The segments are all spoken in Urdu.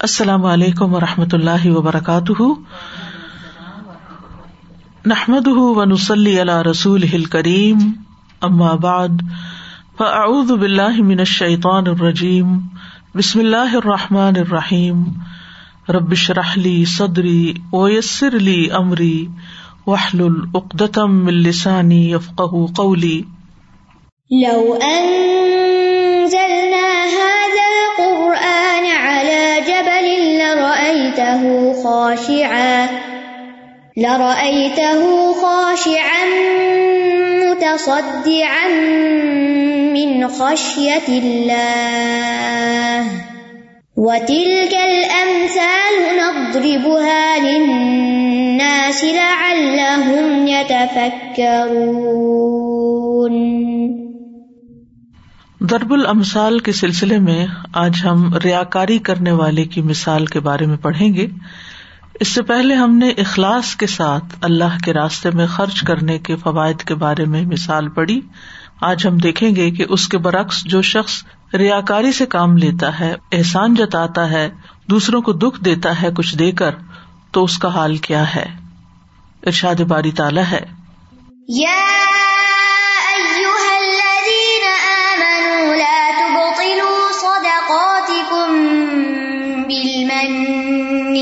السلام علیکم و رحمۃ اللہ وبرکاتہ۔ نحمد ونسلی علی رسول ہل کریم بعد، فاعوذ باللہ من الشیطان الرجیم۔ بسم اللہ الرحمٰن الرحیم۔ ربش رحلی صدری ویسر علی عمری وحل العقدم السانی یفق قولی۔ لو انزلنا خاشعا لرأيته خاشعا متصدعا من خشية الله وتلك الأمثال نضربها للناس لعلهم يتفكرون ضرب المثال کے سلسلے میں آج ہم ریا کاری کرنے والے کی مثال کے بارے میں پڑھیں گے۔ اس سے پہلے ہم نے اخلاص کے ساتھ اللہ کے راستے میں خرچ کرنے کے فوائد کے بارے میں مثال پڑھی۔ آج ہم دیکھیں گے کہ اس کے برعکس جو شخص ریا کاری سے کام لیتا ہے، احسان جتاتا ہے، دوسروں کو دکھ دیتا ہے کچھ دے کر، تو اس کا حال کیا ہے؟ ارشاد باری تالا ہے۔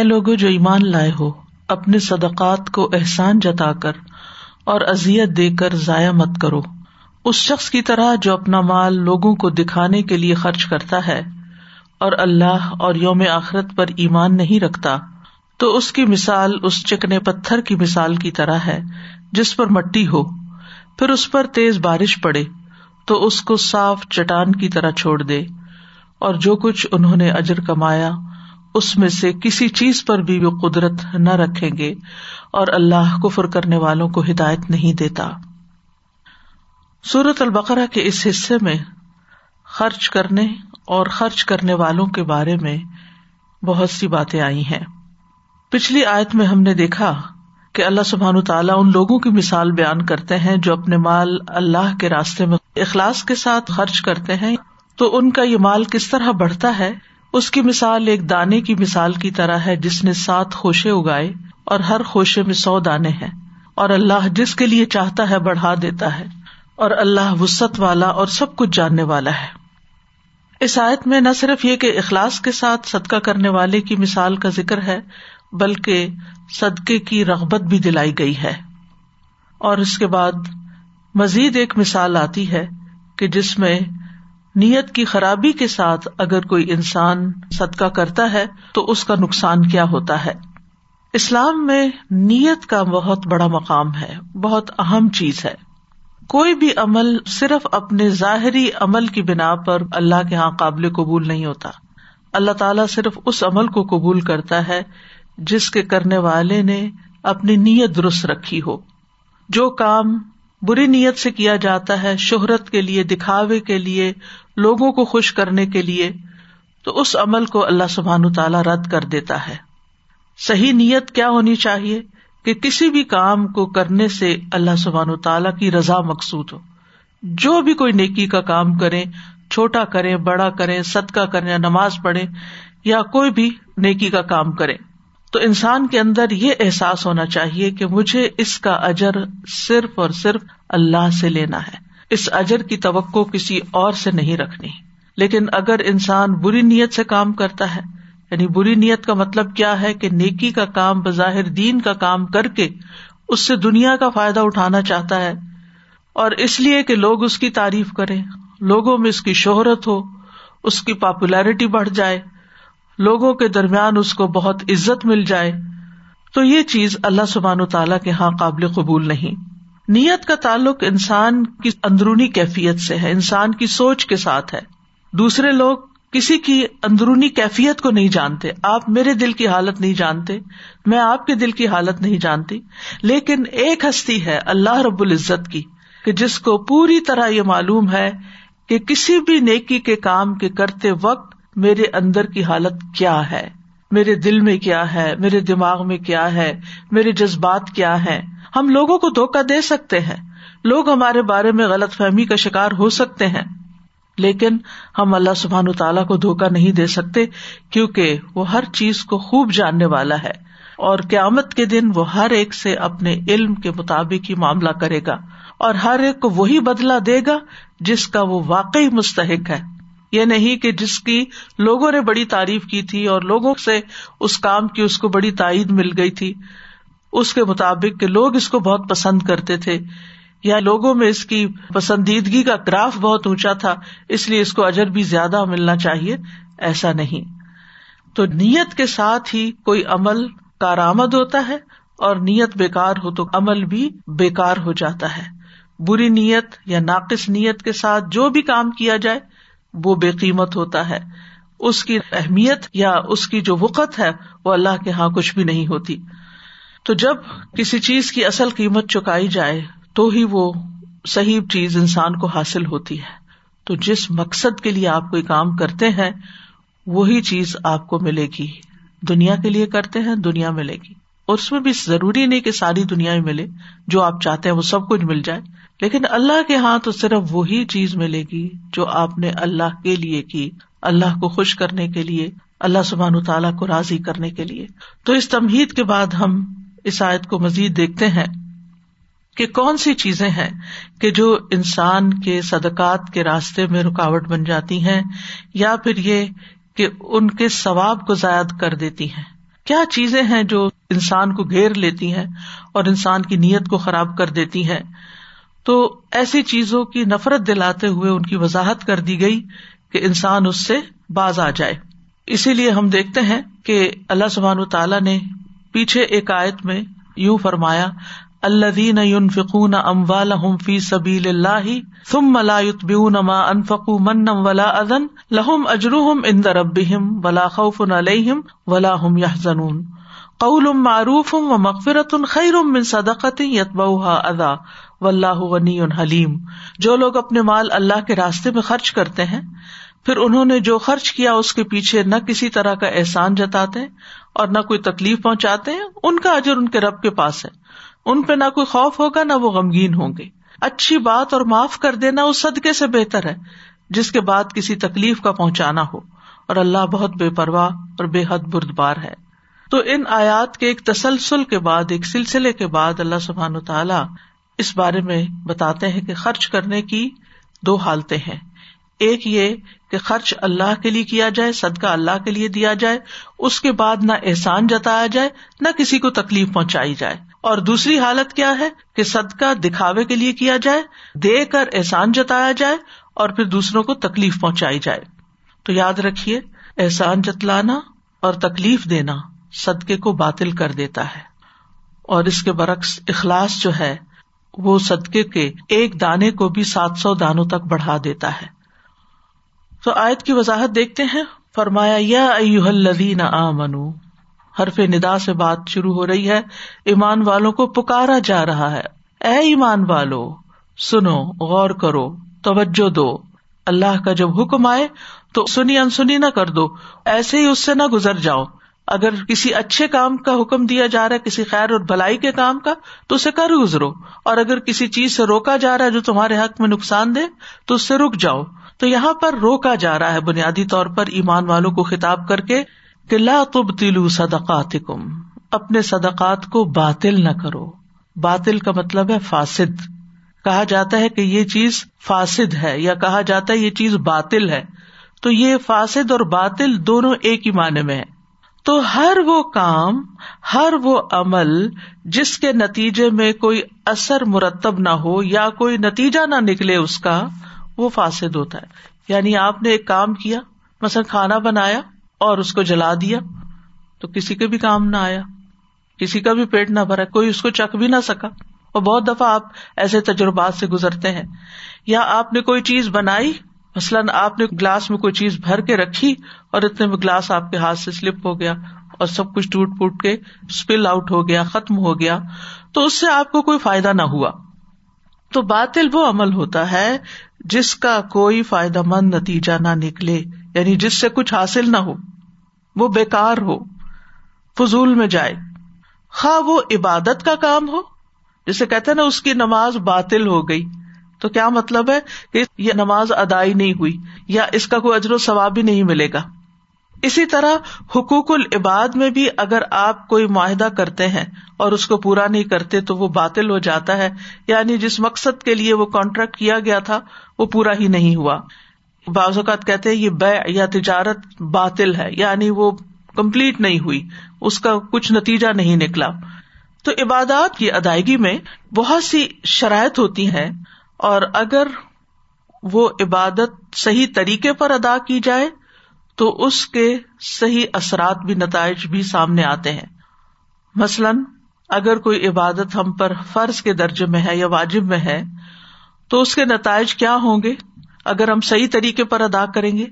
اے لوگو جو ایمان لائے ہو، اپنے صدقات کو احسان جتا کر اور ازیت دے کر ضائع مت کرو۔ اس شخص کی طرح جو اپنا مال لوگوں کو دکھانے کے لیے خرچ کرتا ہے اور اللہ اور یوم آخرت پر ایمان نہیں رکھتا، تو اس کی مثال اس چکنے پتھر کی مثال کی طرح ہے، جس پر مٹی ہو۔ پھر اس پر تیز بارش پڑے، تو اس کو صاف چٹان کی طرح چھوڑ دے۔ اور جو کچھ انہوں نے اجر کمایا اس میں سے کسی چیز پر بھی وہ قدرت نہ رکھیں گے اور اللہ کفر کرنے والوں کو ہدایت نہیں دیتا۔ سورت البقرا کے اس حصے میں خرچ کرنے اور خرچ کرنے والوں کے بارے میں بہت سی باتیں آئی ہیں۔ پچھلی آیت میں ہم نے دیکھا کہ اللہ سبحان تعالیٰ ان لوگوں کی مثال بیان کرتے ہیں جو اپنے مال اللہ کے راستے میں اخلاص کے ساتھ خرچ کرتے ہیں۔ تو ان کا یہ مال کس طرح بڑھتا ہے؟ اس کی مثال ایک دانے کی مثال کی طرح ہے جس نے سات خوشے اگائے اور ہر خوشے میں سو دانے ہیں اور اللہ جس کے لیے چاہتا ہے بڑھا دیتا ہے اور اللہ وسط والا اور سب کچھ جاننے والا ہے۔ اس آیت میں نہ صرف یہ کہ اخلاص کے ساتھ صدقہ کرنے والے کی مثال کا ذکر ہے، بلکہ صدقے کی رغبت بھی دلائی گئی ہے۔ اور اس کے بعد مزید ایک مثال آتی ہے کہ جس میں نیت کی خرابی کے ساتھ اگر کوئی انسان صدقہ کرتا ہے تو اس کا نقصان کیا ہوتا ہے؟ اسلام میں نیت کا بہت بڑا مقام ہے، بہت اہم چیز ہے۔ کوئی بھی عمل صرف اپنے ظاہری عمل کی بنا پر اللہ کے یہاں قابل قبول نہیں ہوتا۔ اللہ تعالیٰ صرف اس عمل کو قبول کرتا ہے جس کے کرنے والے نے اپنی نیت درست رکھی ہو۔ جو کام بری نیت سے کیا جاتا ہے، شہرت کے لیے، دکھاوے کے لیے، لوگوں کو خوش کرنے کے لیے، تو اس عمل کو اللہ سبحان تعالیٰ رد کر دیتا ہے۔ صحیح نیت کیا ہونی چاہیے؟ کہ کسی بھی کام کو کرنے سے اللہ سبحان تعالیٰ کی رضا مقصود ہو۔ جو بھی کوئی نیکی کا کام کرے چھوٹا کرے بڑا کرے صدقہ کرے نماز پڑھے یا کوئی بھی نیکی کا کام کرے تو انسان کے اندر یہ احساس ہونا چاہیے کہ مجھے اس کا اجر صرف اور صرف اللہ سے لینا ہے۔ اس اجر کی توقع کسی اور سے نہیں رکھنی۔ لیکن اگر انسان بری نیت سے کام کرتا ہے یعنی بری نیت کا مطلب کیا ہے کہ نیکی کا کام بظاہر دین کا کام کر کے اس سے دنیا کا فائدہ اٹھانا چاہتا ہے، اور اس لیے کہ لوگ اس کی تعریف کریں، لوگوں میں اس کی شہرت ہو، اس کی پاپولیرٹی بڑھ جائے لوگوں کے درمیان اس کو بہت عزت مل جائے، تو یہ چیز اللہ سبحان و تعالیٰ کے یہاں قابل قبول نہیں۔ نیت کا تعلق انسان کی اندرونی کیفیت سے ہے، انسان کی سوچ کے ساتھ ہے۔ دوسرے لوگ کسی کی اندرونی کیفیت کو نہیں جانتے، آپ میرے دل کی حالت نہیں جانتے، میں آپ کے دل کی حالت نہیں جانتی۔ لیکن ایک ہستی ہے اللہ رب العزت کی، کہ جس کو پوری طرح یہ معلوم ہے کہ کسی بھی نیکی کے کام کے کرتے وقت میرے اندر کی حالت کیا ہے؟ میرے دل میں کیا ہے؟ میرے دماغ میں کیا ہے؟ میرے جذبات کیا ہے ہم لوگوں کو دھوکا دے سکتے ہیں۔ لوگ ہمارے بارے میں غلط فہمی کا شکار ہو سکتے ہیں۔ لیکن ہم اللہ سبحان تعالیٰ کو دھوکا نہیں دے سکتے کیونکہ وہ ہر چیز کو خوب جاننے والا ہے۔ اور قیامت کے دن وہ ہر ایک سے اپنے علم کے مطابق ہی معاملہ کرے گا۔ اور ہر ایک کو وہی بدلا دے گا جس کا وہ واقعی مستحق ہے۔ یہ نہیں کہ جس کی لوگوں نے بڑی تعریف کی تھی اور لوگوں سے اس کام کی اس کو بڑی تائید مل گئی تھی، اس کے مطابق کہ لوگ اس کو بہت پسند کرتے تھے۔ یا لوگوں میں اس کی پسندیدگی کا گراف بہت اونچا تھا، اس لیے اس کو اجر بھی زیادہ ملنا چاہیے۔ ایسا نہیں۔ تو نیت کے ساتھ ہی کوئی عمل کارآمد ہوتا ہے اور نیت بےکار ہو تو عمل بھی بےکار ہو جاتا ہے۔ بری نیت یا ناقص نیت کے ساتھ جو بھی کام کیا جائے وہ بے قیمت ہوتا ہے۔ اس کی اہمیت یا اس کی جو وقت ہے وہ اللہ کے یہاں کچھ بھی نہیں ہوتی۔ تو جب کسی چیز کی اصل قیمت چکائی جائے تو ہی وہ صحیح چیز انسان کو حاصل ہوتی ہے۔ تو جس مقصد کے لیے آپ کوئی کام کرتے ہیں، وہی چیز آپ کو ملے گی۔ دنیا کے لیے کرتے ہیں، دنیا ملے گی۔ اور اس میں بھی ضروری نہیں کہ ساری دنیا میں ملے، جو آپ چاہتے ہیں وہ سب کچھ مل جائے۔ لیکن اللہ کے ہاں تو صرف وہی چیز ملے گی جو آپ نے اللہ کے لیے کی، اللہ کو خوش کرنے کے لیے، اللہ سبحان تعالیٰ کو راضی کرنے کے لیے۔ تو اس تمہید کے بعد ہم اس آیت کو مزید دیکھتے ہیں کہ کون سی چیزیں ہیں کہ جو انسان کے صدقات کے راستے میں رکاوٹ بن جاتی ہیں یا پھر یہ کہ ان کے ثواب کو زائد کر دیتی ہیں۔ کیا چیزیں ہیں جو انسان کو گھیر لیتی ہیں اور انسان کی نیت کو خراب کر دیتی ہیں؟ تو ایسی چیزوں کی نفرت دلاتے ہوئے ان کی وضاحت کر دی گئی کہ انسان اس سے باز آ جائے۔ اسی لیے ہم دیکھتے ہیں کہ اللہ سبحان تعالیٰ نے پیچھے ایک آیت میں یوں فرمایا اللہ دین یون فکون ام والم فی سبیل اللہ ثم لا يتبعون ما انفقوا منا ولا اذن لهم اجرهم عند ربهم ولا خوف عليهم ولا هم يحزنون قول معروف ومغفرة خیر من صدقة يتبعها اذى واللہ غنی حلیم۔ جو لوگ اپنے مال اللہ کے راستے میں خرچ کرتے ہیں، پھر انہوں نے جو خرچ کیا اس کے پیچھے نہ کسی طرح کا احسان جتاتے اور نہ کوئی تکلیف پہنچاتے ہیں ان کا اجر ان کے رب کے پاس ہے۔ ان پہ نہ کوئی خوف ہوگا، نہ وہ غمگین ہوں گے۔ اچھی بات اور معاف کر دینا اس صدقے سے بہتر ہے، جس کے بعد کسی تکلیف کا پہنچانا ہو۔ اور اللہ بہت بے پرواہ اور بے حد بردبار ہے۔ تو ان آیات کے ایک تسلسل کے بعد، ایک سلسلے کے بعد اللہ سبحان و تعالی اس بارے میں بتاتے ہیں کہ خرچ کرنے کی دو حالتیں ہیں۔ ایک یہ کہ خرچ اللہ کے لیے کیا جائے، صدقہ اللہ کے لیے دیا جائے، اس کے بعد نہ احسان جتایا جائے، نہ کسی کو تکلیف پہنچائی جائے۔ اور دوسری حالت کیا ہے کہ صدقہ دکھاوے کے لیے کیا جائے، دے کر احسان جتایا جائے اور پھر دوسروں کو تکلیف پہنچائی جائے۔ تو یاد رکھیے، احسان جتلانا اور تکلیف دینا صدقے کو باطل کر دیتا ہے۔ اور اس کے برعکس اخلاص جو ہے وہ صدقے کے ایک دانے کو بھی سات سو دانوں تک بڑھا دیتا ہے۔ تو آیت کی وضاحت دیکھتے ہیں۔ فرمایا، یا الذین آمنو، حرف ندا سے بات شروع ہو رہی ہے۔ ایمان والوں کو پکارا جا رہا ہے۔ اے ایمان والو، سنو، غور کرو، توجہ دو۔ اللہ کا جب حکم آئے تو سنی انسنی نہ کر دو۔ ایسے ہی اس سے نہ گزر جاؤ۔ اگر کسی اچھے کام کا حکم دیا جا رہا ہے، کسی خیر اور بھلائی کے کام کا، تو اسے کر گزرو۔ اور اگر کسی چیز سے روکا جا رہا ہے جو تمہارے حق میں نقصان دے تو اس سے رک جاؤ۔ تو یہاں پر روکا جا رہا ہے بنیادی طور پر ایمان والوں کو خطاب کر کے کہ لا تب تلو صدقات اپنے صدقات کو باطل نہ کرو۔ باطل کا مطلب ہے فاسد۔ کہا جاتا ہے کہ یہ چیز فاسد ہے یا کہا جاتا ہے یہ چیز باطل ہے۔ تو یہ فاسد اور باطل دونوں ایک ہی معنی میں ہے۔ تو ہر وہ کام، ہر وہ عمل جس کے نتیجے میں کوئی اثر مرتب نہ ہو یا کوئی نتیجہ نہ نکلے اس کا، وہ فاسد ہوتا ہے۔ یعنی آپ نے ایک کام کیا، مثلاً کھانا بنایا اور اس کو جلا دیا، تو کسی کے بھی کام نہ آیا، کسی کا بھی پیٹ نہ بھرا، کوئی اس کو چک بھی نہ سکا۔ اور بہت دفعہ آپ ایسے تجربات سے گزرتے ہیں۔ یا آپ نے کوئی چیز بنائی مثلاً آپ نے گلاس میں کوئی چیز بھر کے رکھی اور اتنے میں گلاس آپ کے ہاتھ سے سلپ ہو گیا اور سب کچھ ٹوٹ پوٹ کے اسپل آؤٹ ہو گیا، ختم ہو گیا، تو اس سے آپ کو کوئی فائدہ نہ ہوا۔ تو باطل وہ عمل ہوتا ہے جس کا کوئی فائدہ مند نتیجہ نہ نکلے یعنی جس سے کچھ حاصل نہ ہو، وہ بےکار ہو، فضول میں جائے۔ خواہ وہ عبادت کا کام ہو، جسے کہتے نا، اس کی نماز باطل ہو گئی۔ تو کیا مطلب ہے کہ یہ نماز ادائی نہیں ہوئی یا اس کا کوئی اجر و ثواب بھی نہیں ملے گا؟ اسی طرح حقوق العباد میں بھی اگر آپ کوئی معاہدہ کرتے ہیں اور اس کو پورا نہیں کرتے تو وہ باطل ہو جاتا ہے یعنی جس مقصد کے لیے وہ کانٹریکٹ کیا گیا تھا، وہ پورا ہی نہیں ہوا۔ بعض اوقات کہتے یہ بے یا تجارت باطل ہے یعنی وہ کمپلیٹ نہیں ہوئی، اس کا کچھ نتیجہ نہیں نکلا۔ تو عبادات کی ادائیگی میں بہت سی شرائط ہوتی ہیں اور اگر وہ عبادت صحیح طریقے پر ادا کی جائے تو اس کے صحیح اثرات بھی نتائج بھی سامنے آتے ہیں۔ مثلاً، اگر کوئی عبادت ہم پر فرض کے درجے میں ہے یا واجب میں ہے، تو اس کے نتائج کیا ہوں گے اگر ہم صحیح طریقے پر ادا کریں گے؟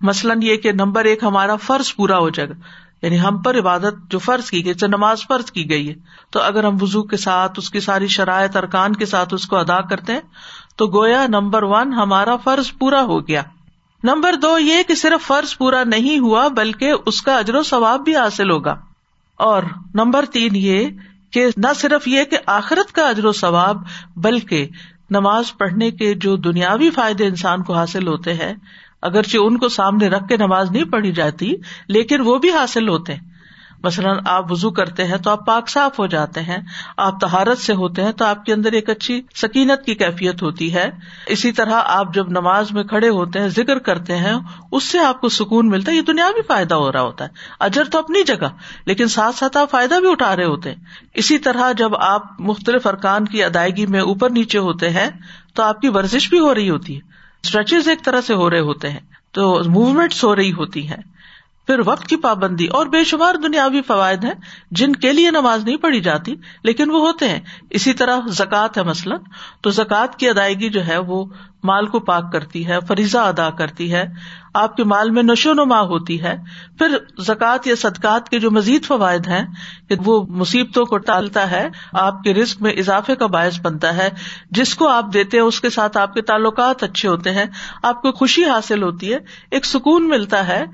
مثلاً یہ کہ نمبر ایک، ہمارا فرض پورا ہو جائے گا۔ یعنی ہم پر عبادت جو فرض کی گئی نماز فرض کی گئی ہے۔ تو اگر ہم وزو کے ساتھ، اس کی ساری شرائط، ارکان کے ساتھ اس کو ادا کرتے ہیں، تو گویا نمبر ون ہمارا فرض پورا ہو گیا۔ نمبر دو یہ کہ صرف فرض پورا نہیں ہوا، بلکہ اس کا اجر و ثواب بھی حاصل ہوگا۔ اور نمبر تین یہ کہ نہ صرف یہ کہ آخرت کا اجر و ثواب، بلکہ نماز پڑھنے کے جو دنیاوی فائدے انسان کو حاصل ہوتے ہیں اگرچہ ان کو سامنے رکھ کے نماز نہیں پڑھی جاتی، لیکن وہ بھی حاصل ہوتے ہیں۔ مثلاً آپ وزو کرتے ہیں تو آپ پاک صاف ہو جاتے ہیں، آپ تہارت سے ہوتے ہیں تو آپ کے اندر ایک اچھی سکینت کی کیفیت ہوتی ہے۔ اسی طرح آپ جب نماز میں کھڑے ہوتے ہیں، ذکر کرتے ہیں، اس سے آپ کو سکون ملتا ہے، یہ دنیا بھی فائدہ ہو رہا ہوتا ہے۔ اجر تو اپنی جگہ، لیکن ساتھ ساتھ آپ فائدہ بھی اٹھا رہے ہوتے ہیں۔ اسی طرح جب آپ مختلف ارکان کی ادائیگی میں اوپر نیچے ہوتے ہیں تو آپ کی ورزش بھی ہو رہی ہوتی ہے۔ اسٹریچز ایک طرح سے ہو رہے ہوتے ہیں تو موومینٹس ہو رہی ہوتی ہیں۔ پھر وقت کی پابندی اور بے شمار دنیاوی فوائد ہیں جن کے لیے نماز نہیں پڑھی جاتی، لیکن وہ ہوتے ہیں۔ اسی طرح زکوٰۃ ہے مثلاً، تو زکوٰۃ کی ادائیگی جو ہے وہ مال کو پاک کرتی ہے، فریضہ ادا کرتی ہے، آپ کے مال میں نشو نما ہوتی ہے۔ پھر زکوٰۃ یا صدقات کے جو مزید فوائد ہیں، کہ وہ مصیبتوں کو ٹالتا ہے، آپ کے رسک میں اضافے کا باعث بنتا ہے۔ جس کو آپ دیتے ہیں، اس کے ساتھ آپ کے تعلقات اچھے ہوتے ہیں، آپ کو خوشی حاصل ہوتی ہے، ایک سکون ملتا ہے۔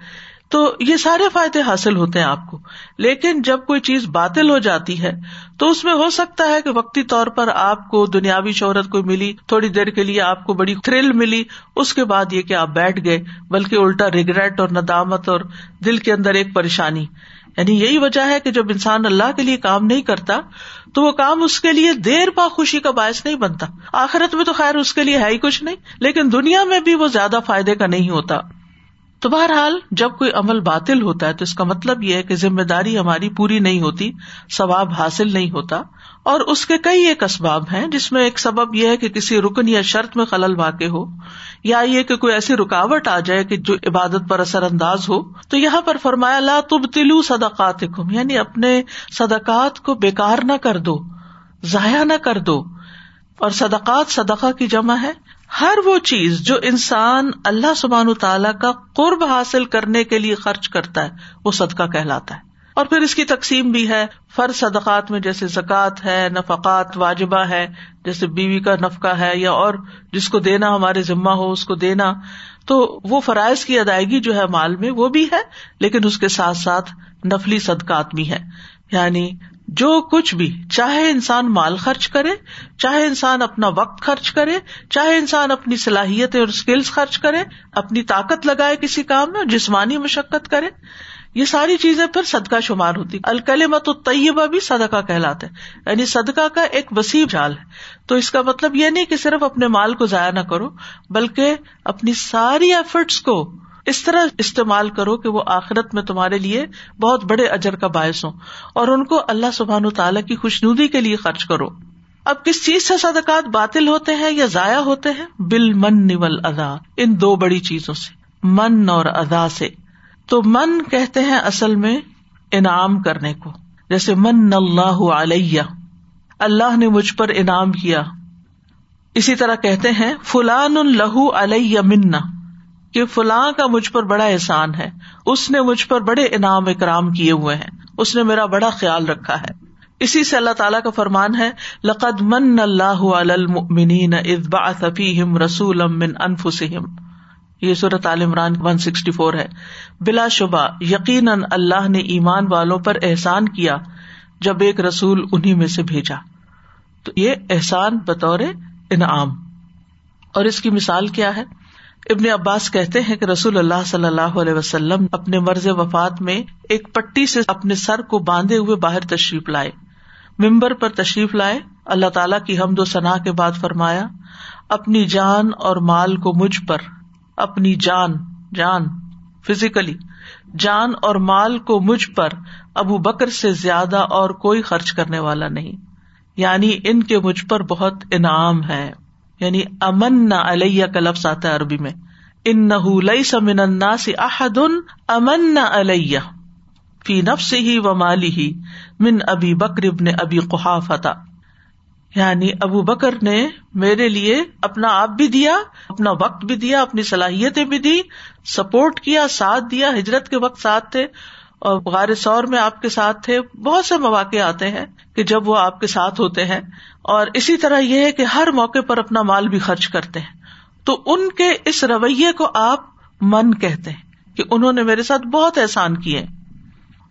تو یہ سارے فائدے حاصل ہوتے ہیں آپ کو۔ لیکن جب کوئی چیز باطل ہو جاتی ہے، تو اس میں ہو سکتا ہے کہ وقتی طور پر آپ کو دنیاوی شہرت کو ملی، تھوڑی دیر کے لیے آپ کو بڑی تھرل ملی، اس کے بعد یہ کہ آپ بیٹھ گئے، بلکہ الٹا ریگریٹ اور ندامت اور دل کے اندر ایک پریشانی۔ یعنی یہی وجہ ہے کہ جب انسان اللہ کے لیے کام نہیں کرتا، تو وہ کام اس کے لیے دیر پا خوشی کا باعث نہیں بنتا۔ آخرت میں تو خیر اس کے لیے ہے ہی کچھ نہیں، لیکن دنیا میں بھی وہ زیادہ فائدے کا نہیں ہوتا۔ تو بہرحال جب کوئی عمل باطل ہوتا ہے تو اس کا مطلب یہ ہے کہ ذمہ داری ہماری پوری نہیں ہوتی، ثواب حاصل نہیں ہوتا، اور اس کے کئی ایک اسباب ہیں جس میں ایک سبب یہ ہے کہ کسی رکن یا شرط میں خلل واقع ہو، یا یہ کہ کوئی ایسی رکاوٹ آ جائے کہ جو عبادت پر اثر انداز ہو۔ تو یہاں پر فرمایا، لا تب تلو صدقات یعنی اپنے صدقات کو بےکار نہ کر دو، ضائع نہ کر دو۔ اور صدقات صدقہ کی جمع ہے۔ ہر وہ چیز جو انسان اللہ سبحان تعالیٰ کا قرب حاصل کرنے کے لیے خرچ کرتا ہے، وہ صدقہ کہلاتا ہے۔ اور پھر اس کی تقسیم بھی ہے۔ فرض صدقات میں جیسے زکوٰۃ ہے، نفقات واجبہ ہے، جیسے بیوی کا نفقہ ہے یا اور جس کو دینا ہمارے ذمہ ہو، اس کو دینا۔ تو وہ فرائض کی ادائیگی جو ہے مال میں وہ بھی ہے، لیکن اس کے ساتھ ساتھ نفلی صدقات بھی ہے یعنی جو کچھ بھی، چاہے انسان مال خرچ کرے، چاہے انسان اپنا وقت خرچ کرے، چاہے انسان اپنی صلاحیت اور اسکلس خرچ کرے، اپنی طاقت لگائے کسی کام میں، جسمانی مشقت کرے، یہ ساری چیزیں پھر صدقہ شمار ہوتی۔ الکل مت طیبہ بھی صدقہ کہلاتے یعنی صدقہ کا ایک وسیع جال ہے۔ تو اس کا مطلب یہ نہیں کہ صرف اپنے مال کو ضائع نہ کرو، بلکہ اپنی ساری ایفرٹس کو اس طرح استعمال کرو کہ وہ آخرت میں تمہارے لیے بہت بڑے اجر کا باعث ہو اور ان کو اللہ سبحان و تعالیٰ کی خوش ندی کے لیے خرچ کرو۔ اب کس چیز سے صدقات باطل ہوتے ہیں یا ضائع ہوتے ہیں؟ بل من نول ادا ان دو بڑی چیزوں سے۔ من اور ادا سے۔ تو من کہتے ہیں اصل میں انعام کرنے کو۔ جیسے من اللہ علیہ، اللہ نے مجھ پر انعام کیا۔ اسی طرح کہتے ہیں فلان الہو علیہ منا کہ فلاں کا مجھ پر بڑا احسان ہے، اس نے مجھ پر بڑے انعام اکرام کیے ہوئے ہیں، اس نے میرا بڑا خیال رکھا ہے۔ اسی سے اللہ تعالیٰ کا فرمان ہے، لقد من اللہ المؤمنین اذ بعث فیہم رسولا من انفسہم۔ یہ صورت عال عمران ون سکسٹی فور ہے۔ بلا شبہ، یقیناً اللہ نے ایمان والوں پر احسان کیا جب ایک رسول انہیں میں سے بھیجا۔ تو یہ احسان بطور انعام۔ اور اس کی مثال کیا ہے؟ ابن عباس کہتے ہیں کہ رسول اللہ صلی اللہ علیہ وسلم اپنے مرض وفات میں ایک پٹی سے اپنے سر کو باندھے ہوئے باہر تشریف لائے۔ ممبر پر تشریف لائے۔ اللہ تعالیٰ کی حمد و ثنا کے بعد فرمایا، اپنی جان اور مال کو مجھ پر، اپنی جان جان فزیکلی جان اور مال کو مجھ پر ابو بکر سے زیادہ اور کوئی خرچ کرنے والا نہیں۔ یعنی ان کے مجھ پر بہت انعام ہے۔ یعنی امن نہ علیہ کا لفظ آتا ہے عربی میں۔ ان نہ سے امن نہ علیہ فی نفس ہی و مالی ہی من ابی بکر ابن ابی قحافتا یعنی ابو بکر نے میرے لیے اپنا آپ بھی دیا، اپنا وقت بھی دیا، اپنی صلاحیتیں بھی دی، سپورٹ کیا، ساتھ دیا، ہجرت کے وقت ساتھ تھے۔ اور غار سور میں آپ کے ساتھ تھے، بہت سے مواقع آتے ہیں کہ جب وہ آپ کے ساتھ ہوتے ہیں۔ اور اسی طرح یہ ہے کہ ہر موقع پر اپنا مال بھی خرچ کرتے ہیں۔ تو ان کے اس رویے کو آپ من کہتے ہیں کہ انہوں نے میرے ساتھ بہت احسان کیے۔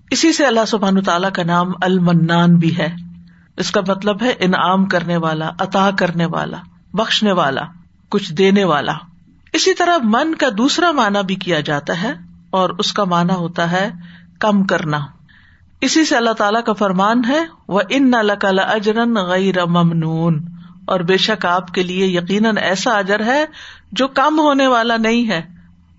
اسی سے اللہ سبحان تعالیٰ کا نام المنان بھی ہے۔ اس کا مطلب ہے انعام کرنے والا، عطا کرنے والا، بخشنے والا، کچھ دینے والا۔ اسی طرح من کا دوسرا معنی بھی کیا جاتا ہے اور اس کا معنی ہوتا ہے کم کرنا۔ اسی سے اللہ تعالیٰ کا فرمان ہے وہ ان نہ اجرن غیر ممنون۔ اور بے شک آپ کے لیے یقیناً ایسا اجر ہے جو کم ہونے والا نہیں ہے،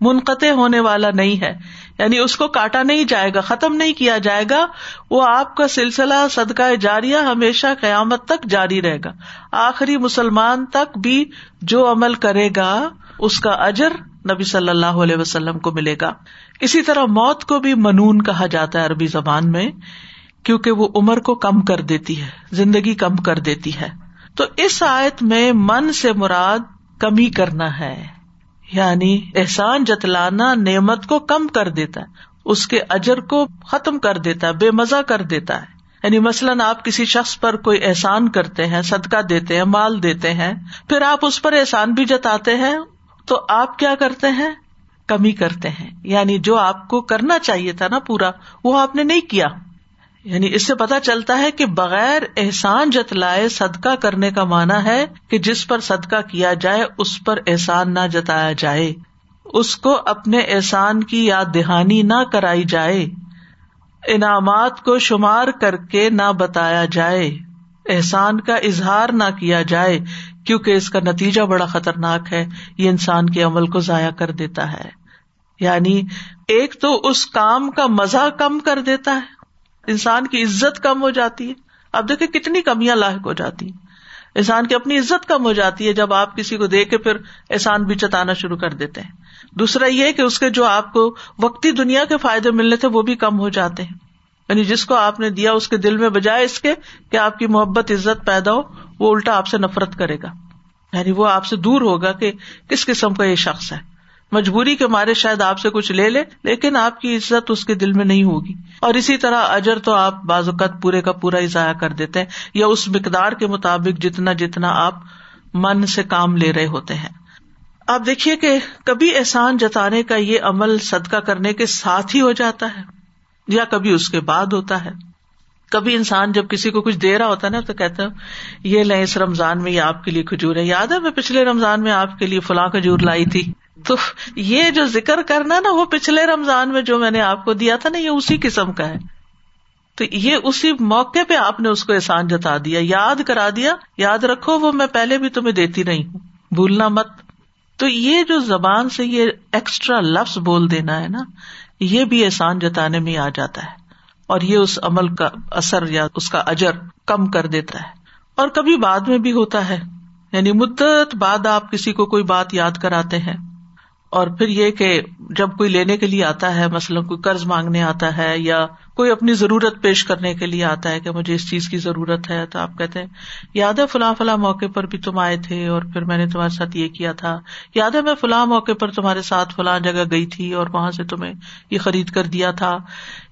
منقطع ہونے والا نہیں ہے۔ یعنی اس کو کاٹا نہیں جائے گا، ختم نہیں کیا جائے گا، وہ آپ کا سلسلہ، صدقہ جاریہ ہمیشہ قیامت تک جاری رہے گا۔ آخری مسلمان تک بھی جو عمل کرے گا، اس کا اجر نبی صلی اللہ علیہ وسلم کو ملے گا۔ اسی طرح موت کو بھی منون کہا جاتا ہے عربی زبان میں، کیونکہ وہ عمر کو کم کر دیتی ہے، زندگی کم کر دیتی ہے۔ تو اس آیت میں من سے مراد کمی کرنا ہے یعنی احسان جتلانا نعمت کو کم کر دیتا ہے، اس کے اجر کو ختم کر دیتا ہے، بے مزہ کر دیتا ہے۔ یعنی مثلاً آپ کسی شخص پر کوئی احسان کرتے ہیں، صدقہ دیتے ہیں، مال دیتے ہیں، پھر آپ اس پر احسان بھی جتاتے ہیں، تو آپ کیا کرتے ہیں؟ کمی کرتے ہیں۔ یعنی جو آپ کو کرنا چاہیے تھا نا پورا، وہ آپ نے نہیں کیا۔ یعنی اس سے پتا چلتا ہے کہ بغیر احسان جتلائے صدقہ کرنے کا مانا ہے کہ جس پر صدقہ کیا جائے، اس پر احسان نہ جتایا جائے۔ اس کو اپنے احسان کی یاد دہانی نہ کرائی جائے۔ انعامات کو شمار کر کے نہ بتایا جائے۔ احسان کا اظہار نہ کیا جائے، کیونکہ اس کا نتیجہ بڑا خطرناک ہے۔ یہ انسان کے عمل کو ضائع کر دیتا ہے۔ یعنی ایک تو اس کام کا مزہ کم کر دیتا ہے۔ انسان کی عزت کم ہو جاتی ہے۔ اب دیکھیں کتنی کمیاں لاحق ہو جاتی ہیں۔ انسان کی اپنی عزت کم ہو جاتی ہے جب آپ کسی کو دیکھ کے پھر احسان بھی چتانا شروع کر دیتے ہیں۔ دوسرا یہ کہ اس کے جو آپ کو وقتی دنیا کے فائدے ملنے تھے وہ بھی کم ہو جاتے ہیں۔ یعنی جس کو آپ نے دیا اس کے دل میں بجائے اس کے کہ آپ کی محبت، عزت پیدا ہو، وہ الٹا آپ سے نفرت کرے گا۔ یعنی وہ آپ سے دور ہوگا کہ کس قسم کا یہ شخص ہے۔ مجبوری کے مارے شاید آپ سے کچھ لے لے، لیکن آپ کی عزت اس کے دل میں نہیں ہوگی۔ اور اسی طرح اجر تو آپ بعض اوقات پورے کا پورا ہی ضائع کر دیتے ہیں، یا اس مقدار کے مطابق جتنا جتنا آپ من سے کام لے رہے ہوتے ہیں۔ آپ دیکھیے کہ کبھی احسان جتانے کا یہ عمل صدقہ کرنے کے ساتھ ہی ہو جاتا ہے، یا کبھی اس کے بعد ہوتا ہے۔ کبھی انسان جب کسی کو کچھ دے رہا ہوتا ہے نا، تو کہتا یہ لیں اس رمضان میں یہ آپ کے لیے کھجور ہے یاد ہے میں پچھلے رمضان میں آپ کے لیے فلاں کھجور لائی تھی؟ تو یہ جو ذکر کرنا نا وہ پچھلے رمضان میں جو میں نے آپ کو دیا تھا نا یہ اسی قسم کا ہے۔ تو یہ اسی موقع پہ آپ نے اس کو احسان جتا دیا، یاد کرا دیا، یاد رکھو، وہ میں پہلے بھی تمہیں دیتی رہی ہوں۔ بھولنا مت۔ تو یہ جو زبان سے یہ ایکسٹرا لفظ بول دینا ہے نا، یہ بھی احسان جتانے میں آ جاتا ہے۔ اور یہ اس عمل کا اثر یا اس کا اجر کم کر دیتا ہے۔ اور کبھی بعد میں بھی ہوتا ہے۔ یعنی مدت بعد آپ کسی کو کوئی بات یاد کراتے ہیں۔ اور پھر یہ کہ جب کوئی لینے کے لیے آتا ہے، مثلاً کوئی قرض مانگنے آتا ہے یا کوئی اپنی ضرورت پیش کرنے کے لیے آتا ہے کہ مجھے اس چیز کی ضرورت ہے، تو آپ کہتے ہیں، یاد ہے فلاں فلاں موقع پر بھی تم آئے تھے اور پھر میں نے تمہارے ساتھ یہ کیا تھا۔ یاد ہے میں فلاں موقع پر تمہارے ساتھ فلاں جگہ گئی تھی اور وہاں سے تمہیں یہ خرید کر دیا تھا۔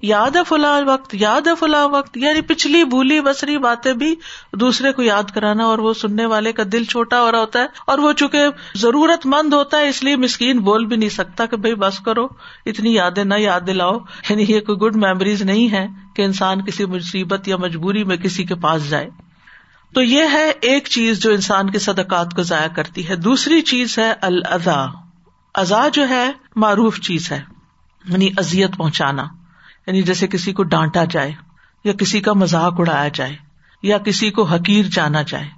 یاد ہے فلاں وقت، یاد ہے فلاں وقت یعنی پچھلی بھولی بسری باتیں بھی دوسرے کو یاد کرانا اور وہ سننے والے کا دل چھوٹا ہو رہا ہوتا ہے اور وہ چونکہ ضرورت مند ہوتا ہے، اس لیے مسکین بول بھی نہیں سکتا کہ بھائی بس کرو، اتنی یادیں نہ یاد دلاؤ۔ یعنی یہ کوئی گڈ میموریز نہیں ہے کہ انسان کسی مصیبت یا مجبوری میں کسی کے پاس جائے۔ تو یہ ہے ایک چیز جو انسان کے صدقات کو ضائع کرتی ہے۔ دوسری چیز ہے الزا ازا جو ہے معروف چیز ہے یعنی ازیت پہنچانا۔ یعنی جیسے کسی کو ڈانٹا جائے، یا کسی کا مذاق اڑایا جائے، یا کسی کو حقیر جانا جائے،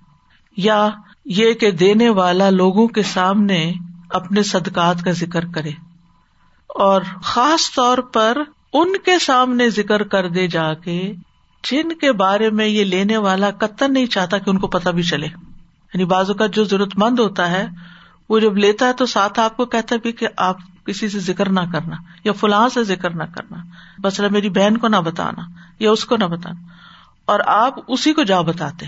یا یہ کہ دینے والا لوگوں کے سامنے اپنے صدقات کا ذکر کرے۔ اور خاص طور پر ان کے سامنے ذکر کر دے جا کے جن کے بارے میں یہ لینے والا قطن نہیں چاہتا کہ ان کو پتا بھی چلے۔ یعنی بازو کا جو ضرورت مند ہوتا ہے، وہ جب لیتا ہے تو ساتھ آپ کو کہتا بھی کہ آپ کسی سے ذکر نہ کرنا یا فلاں سے ذکر نہ کرنا۔ بس میری بہن کو نہ بتانا یا اس کو نہ بتانا۔ اور آپ اسی کو جا بتاتے۔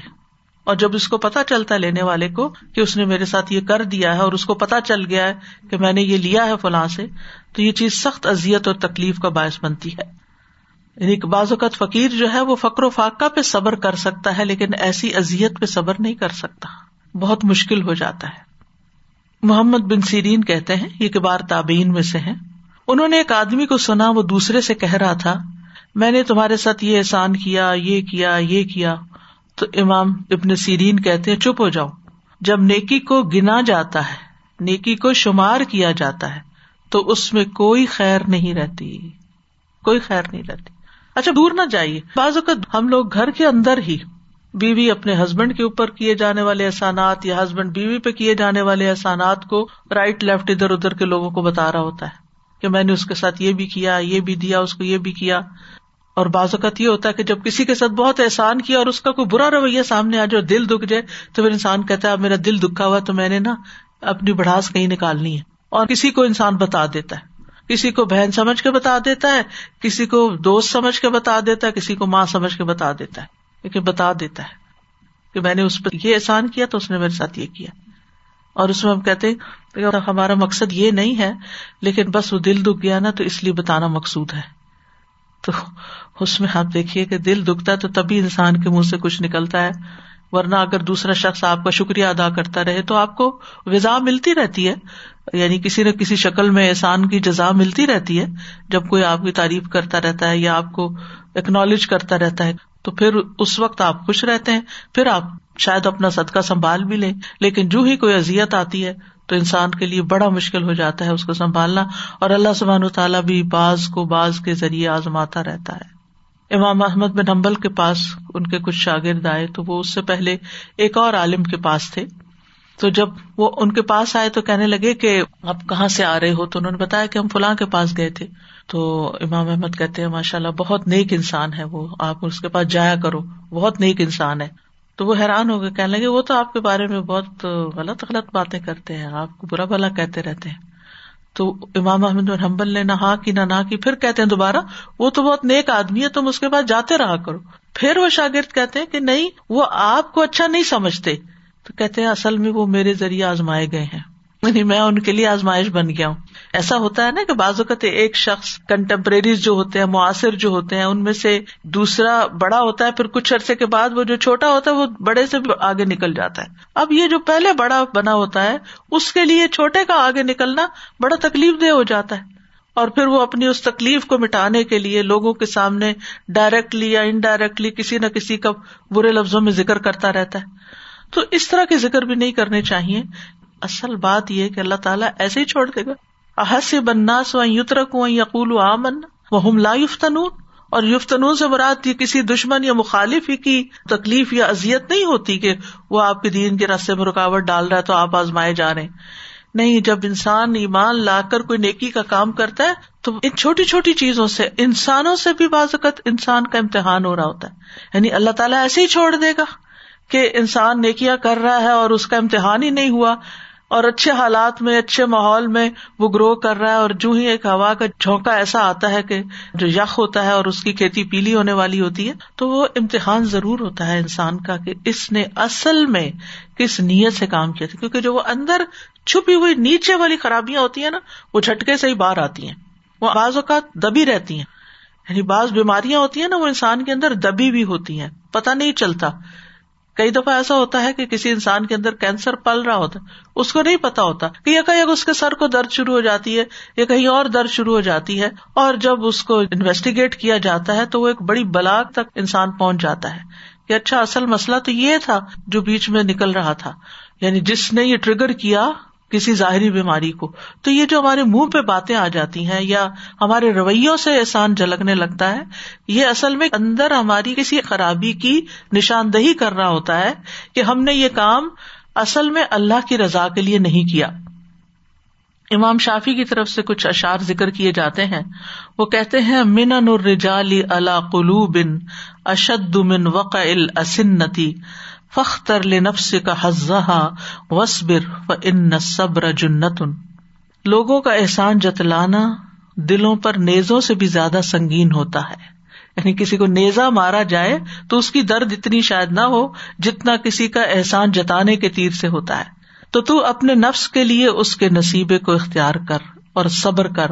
اور جب اس کو پتا چلتا ہے لینے والے کو کہ اس نے میرے ساتھ یہ کر دیا ہے اور اس کو پتا چل گیا ہے کہ میں نے یہ لیا ہے فلاں سے، تو یہ چیز سخت ازیت اور تکلیف کا باعث بنتی ہے۔ یعنی بعض اوقات فقیر جو ہے وہ فکر و فاقہ پہ صبر کر سکتا ہے، لیکن ایسی ازیت پہ صبر نہیں کر سکتا۔ بہت مشکل ہو جاتا ہے۔ محمد بن سیرین کہتے ہیں، یہ کبار تابین میں سے ہیں۔ انہوں نے ایک آدمی کو سنا، وہ دوسرے سے کہہ رہا تھا، میں نے تمہارے ساتھ یہ احسان کیا، یہ کیا یہ کیا۔ تو امام ابن سیرین کہتے ہیں، چپ ہو جاؤ۔ جب نیکی کو گنا جاتا ہے، نیکی کو شمار کیا جاتا ہے، تو اس میں کوئی خیر نہیں رہتی۔ کوئی خیر نہیں رہتی۔ اچھا دور نہ جائیے۔ بعض اوقات ہم لوگ گھر کے اندر ہی بیوی اپنے ہسبینڈ کے اوپر کیے جانے والے احسانات یا ہسبینڈ بیوی پہ کیے جانے والے احسانات کو رائٹ لیفٹ ادھر ادھر کے لوگوں کو بتا رہا ہوتا ہے کہ میں نے اس کے ساتھ یہ بھی کیا، یہ بھی دیا، اس کو یہ بھی کیا۔ اور بعض اوقات یہ ہوتا ہے کہ جب کسی کے ساتھ بہت احسان کیا اور اس کا کوئی برا رویہ سامنے آ جائے دل دکھ جائے، تو پھر انسان کہتا ہے میرا دل دکھا ہوا تو میں نے نا اپنی بڑھاس کہیں نکالنی ہے۔ اور کسی کو انسان بتا دیتا ہے۔ کسی کو بہن سمجھ کے بتا دیتا ہے، کسی کو دوست سمجھ کے بتا دیتا ہے، کسی کو ماں سمجھ کے بتا دیتا ہے۔ لیکن بتا دیتا ہے کہ میں نے اس پر یہ احسان کیا تو اس نے میرے ساتھ یہ کیا۔ اور اس میں ہم کہتے ہمارا مقصد یہ نہیں ہے، لیکن بس وہ دل دکھ گیا نا تو اس لیے بتانا مقصود ہے۔ تو اس میں آپ دیکھیے کہ دل دکھتا ہے تو تبھی انسان کے منہ سے کچھ نکلتا ہے۔ ورنہ اگر دوسرا شخص آپ کا شکریہ ادا کرتا رہے تو آپ کو غذا ملتی رہتی ہے۔ یعنی کسی نہ کسی شکل میں احسان کی جزا ملتی رہتی ہے۔ جب کوئی آپ کی تعریف کرتا رہتا ہے یا آپ کو اکنالج کرتا رہتا ہے تو پھر اس وقت آپ خوش رہتے ہیں۔ پھر آپ شاید اپنا صدقہ سنبھال بھی لیں۔ لیکن جو ہی کوئی ازیت آتی ہے تو انسان کے لیے بڑا مشکل ہو جاتا ہے اس کو سنبھالنا۔ اور اللہ سبحان تعالیٰ بھی باز کو باز کے ذریعے آزماتا رہتا ہے۔ امام احمد بن امبل کے پاس ان کے کچھ شاگرد آئے تو وہ اس سے پہلے ایک اور عالم کے پاس تھے۔ تو جب وہ ان کے پاس آئے تو کہنے لگے کہ آپ کہاں سے آ رہے ہو؟ تو انہوں نے بتایا کہ ہم فلاں کے پاس گئے تھے۔ تو امام احمد کہتے ہیں ماشاء اللہ بہت نیک انسان ہے وہ۔ آپ اس کے پاس جایا کرو، بہت نیک انسان ہے۔ تو وہ حیران ہو گئے، کہنے لگے، وہ تو آپ کے بارے میں بہت غلط غلط باتیں کرتے ہیں، آپ کو برا بھلا کہتے رہتے ہیں۔ تو امام احمد حمبل نے نہ ہاں کی، نہ کی، پھر کہتے ہیں دوبارہ، وہ تو بہت نیک آدمی ہے، تم اس کے پاس جاتے رہا کرو۔ پھر وہ شاگرد کہتے ہیں کہ نہیں، وہ آپ کو اچھا نہیں سمجھتے۔ تو کہتے ہیں اصل میں وہ میرے ذریعے آزمائے گئے ہیں۔ یعنی میں ان کے لیے آزمائش بن گیا ہوں۔ ایسا ہوتا ہے نا کہ بعض اوقات ایک شخص کنٹمپریریز جو ہوتے ہیں، معاصر جو ہوتے ہیں، ان میں سے دوسرا بڑا ہوتا ہے، پھر کچھ عرصے کے بعد وہ جو چھوٹا ہوتا ہے، وہ بڑے سے آگے نکل جاتا ہے۔ اب یہ جو پہلے بڑا بنا ہوتا ہے، اس کے لیے چھوٹے کا آگے نکلنا بڑا تکلیف دہ ہو جاتا ہے۔ اور پھر وہ اپنی اس تکلیف کو مٹانے کے لیے لوگوں کے سامنے ڈائریکٹلی یا انڈائریکٹلی کسی نہ کسی کا برے لفظوں میں ذکر کرتا رہتا ہے۔ تو اس طرح کے ذکر بھی نہیں کرنے چاہیے۔ اصل بات یہ کہ اللہ تعالیٰ ایسے ہی چھوڑ دے گا۔ احس بناس و یترک یقول آمن وہ لا یفتنون۔ اور یفتنون سے مراد یہ کسی دشمن یا مخالف ہی کی تکلیف یا ازیت نہیں ہوتی کہ وہ آپ کے دین کے راستے میں رکاوٹ ڈال رہا ہے تو آپ آزمائے جا رہے ہیں۔ نہیں، جب انسان ایمان لا کر کوئی نیکی کا کام کرتا ہے تو ان چھوٹی چھوٹی چیزوں سے، انسانوں سے بھی بعض اوقات انسان کا امتحان ہو رہا ہوتا ہے۔ یعنی اللہ تعالیٰ ایسے ہی چھوڑ دے گا کہ انسان نیکیاں کر رہا ہے اور اس کا امتحان ہی نہیں ہوا۔ اور اچھے حالات میں، اچھے ماحول میں وہ گرو کر رہا ہے اور جو ہی ایک ہوا کا جھونکا ایسا آتا ہے کہ جو یخ ہوتا ہے اور اس کی کھیتی پیلی ہونے والی ہوتی ہے، تو وہ امتحان ضرور ہوتا ہے انسان کا کہ اس نے اصل میں کس نیت سے کام کیا تھا؟ کیونکہ جو وہ اندر چھپی ہوئی نیچے والی خرابیاں ہوتی ہیں نا، وہ جھٹکے سے ہی باہر آتی ہیں۔ وہ بعض اوقات دبی رہتی ہیں۔ یعنی بعض بیماریاں ہوتی ہیں نا، وہ انسان کے اندر دبی بھی ہوتی ہیں۔ پتا نہیں چلتا۔ کئی دفعہ ایسا ہوتا ہے کہ کسی انسان کے اندر کینسر پل رہا ہوتا ہے۔ اس کو نہیں پتا ہوتا کہ یا کہیں اس کے سر کو درد شروع ہو جاتی ہے یا کہیں اور درد شروع ہو جاتی ہے اور جب اس کو انویسٹیگیٹ کیا جاتا ہے تو وہ ایک بڑی بلاک تک انسان پہنچ جاتا ہے کہ اچھا اصل مسئلہ تو یہ تھا جو بیچ میں نکل رہا تھا۔ یعنی جس نے یہ ٹریگر کیا کسی ظاہری بیماری کو۔ تو یہ جو ہمارے منہ پہ باتیں آ جاتی ہیں یا ہمارے رویوں سے احسان جھلکنے لگتا ہے، یہ اصل میں اندر ہماری کسی خرابی کی نشاندہی کر رہا ہوتا ہے کہ ہم نے یہ کام اصل میں اللہ کی رضا کے لیے نہیں کیا۔ امام شافی کی طرف سے کچھ اشار ذکر کیے جاتے ہیں۔ وہ کہتے ہیں، من الرجال اللہ قلو بن اشد من وق السنتی فختر لنفس کا حزہ وسبر و ان صبر جنتن لوگوں کا احسان جتلانا دلوں پر نیزوں سے بھی زیادہ سنگین ہوتا ہے۔ یعنی کسی کو نیزا مارا جائے تو اس کی درد اتنی شاید نہ ہو جتنا کسی کا احسان جتانے کے تیر سے ہوتا ہے۔ تو تو اپنے نفس کے لیے اس کے نصیبے کو اختیار کر اور صبر کر،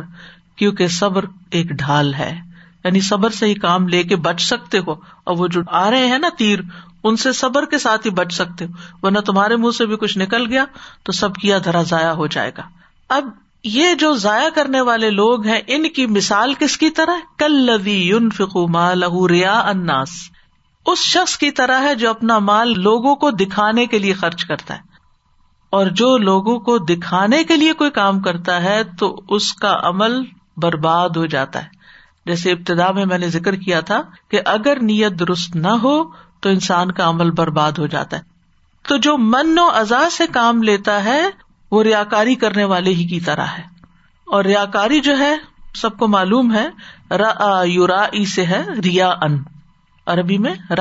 کیونکہ صبر ایک ڈھال ہے۔ یعنی صبر سے ہی کام لے کے بچ سکتے ہو۔ اور وہ جو آ رہے ہیں نا تیر ان سے صبر کے ساتھ ہی بچ سکتے ہو۔ ورنہ تمہارے منہ سے بھی کچھ نکل گیا تو سب کیا دھرا ضائع ہو جائے گا۔ اب یہ جو ضائع کرنے والے لوگ ہیں، ان کی مثال کس کی طرح کل لوی یون فکو مال ریا اناس اس شخص کی طرح ہے جو اپنا مال لوگوں کو دکھانے کے لیے خرچ کرتا ہے۔ اور جو لوگوں کو دکھانے کے لیے کوئی کام کرتا ہے تو اس کا عمل برباد ہو جاتا ہے۔ جیسے ابتدا میں میں نے ذکر کیا تھا کہ اگر نیت درست نہ ہو تو انسان کا عمل برباد ہو جاتا ہے۔ تو جو من و ازا سے کام لیتا ہے، وہ ریا کاری کرنے والے ہی کی طرح ہے۔ اور ریا کاری جو ہے، سب کو معلوم ہے ر یورا سے ہے ریا ان عربی میں ر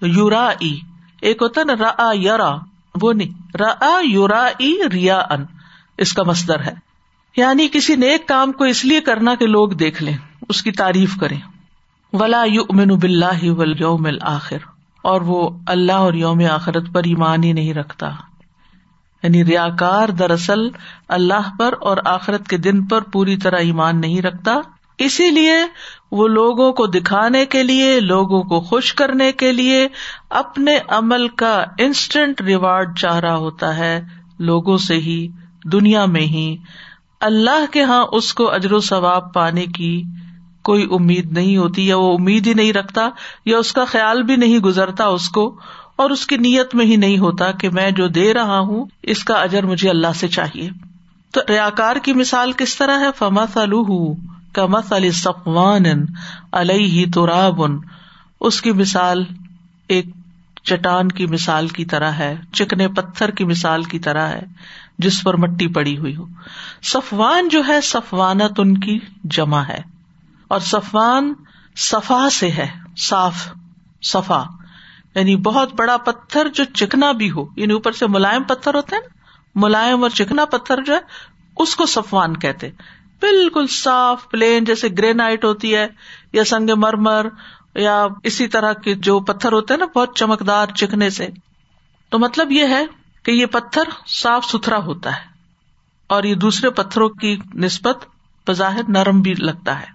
یورا ایک ہوتا نا ر یورا وہ نہیں۔ ر یورا ریا ان اس کا مصدر ہے۔ یعنی کسی نیک کام کو اس لیے کرنا کہ لوگ دیکھ لیں، اس کی تعریف کریں۔ ولا یو امین بلّہ ول یوم آخر اور وہ اللہ اور یوم آخرت پر ایمان ہی نہیں رکھتا۔ یعنی ریا کار دراصل اللہ پر اور آخرت کے دن پر پوری طرح ایمان نہیں رکھتا۔ اسی لیے وہ لوگوں کو دکھانے کے لیے، لوگوں کو خوش کرنے کے لیے اپنے عمل کا انسٹنٹ ریوارڈ چاہ رہا ہوتا ہے۔ لوگوں سے ہی، دنیا میں ہی۔ اللہ کے یہاں اس کو اجر و ثواب پانے کی کوئی امید نہیں ہوتی یا وہ امید ہی نہیں رکھتا یا اس کا خیال بھی نہیں گزرتا اس کو اور اس کی نیت میں ہی نہیں ہوتا کہ میں جو دے رہا ہوں، اس کا اجر مجھے اللہ سے چاہیے۔ تو ریا کار کی مثال کس طرح ہے؟ فما کمت علی سفوان علیہ تو اس کی مثال ایک چٹان کی مثال کی طرح ہے، چکنے پتھر کی مثال کی طرح ہے، جس پر مٹی پڑی ہوئی ہو۔ سفوان جو ہے سفوانت ان کی جمع ہے۔ اور سفان صفا سے ہے، صاف صفا۔ یعنی بہت بڑا پتھر جو چکنا بھی ہو یعنی اوپر سے ملائم پتھر ہوتے ہیں ملائم اور چکنا پتھر جو ہے، اس کو سفان کہتے بالکل صاف، پلین جیسے گرینائٹ ہوتی ہے، یا سنگ مرمر، یا اسی طرح کے جو پتھر ہوتے ہیں نا، بہت چمکدار چکنے سے۔ تو مطلب یہ ہے کہ یہ پتھر صاف ستھرا ہوتا ہے، اور یہ دوسرے پتھروں کی نسبت بظاہر نرم بھی لگتا ہے۔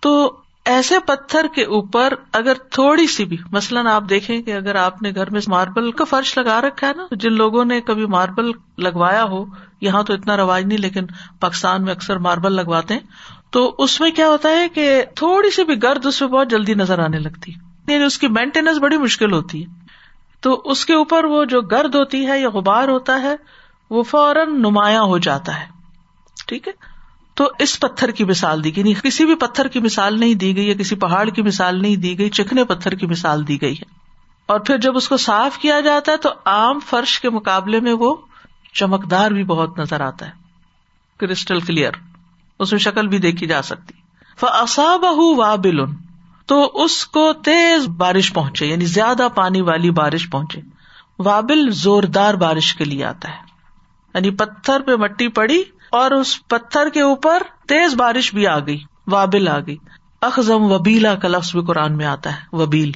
تو ایسے پتھر کے اوپر اگر تھوڑی سی بھی، مثلاً آپ دیکھیں کہ اگر آپ نے گھر میں ماربل کا فرش لگا رکھا ہے نا جن لوگوں نے کبھی ماربل لگوایا ہو، یہاں تو اتنا رواج نہیں، لیکن پاکستان میں اکثر ماربل لگواتے ہیں، تو اس میں کیا ہوتا ہے کہ تھوڑی سی بھی گرد اس میں بہت جلدی نظر آنے لگتی یعنی اس کی مینٹیننس بڑی مشکل ہوتی ہے۔ تو اس کے اوپر وہ جو گرد ہوتی ہے یا غبار ہوتا ہے، وہ فوراً نمایاں ہو جاتا ہے۔ ٹھیک ہے؟ تو اس پتھر کی مثال دی گئی۔ نہیں، کسی بھی پتھر کی مثال نہیں دی گئی یا کسی پہاڑ کی مثال نہیں دی گئی، چکھنے پتھر کی مثال دی گئی ہے۔ اور پھر جب اس کو صاف کیا جاتا ہے تو عام فرش کے مقابلے میں وہ چمکدار بھی بہت نظر آتا ہے۔ کرسٹل کلیئر، اس میں شکل بھی دیکھی جا سکتی۔ فصاب وابل، تو اس کو تیز بارش پہنچے یعنی زیادہ پانی والی بارش پہنچے۔ وابل زوردار بارش کے لیے آتا ہے۔ یعنی پتھر پہ مٹی پڑی اور اس پتھر کے اوپر تیز بارش بھی آ گئی، وابل آ گئی۔ اخذم وبیلا کا لفظ بھی قرآن میں آتا ہے، وبیل۔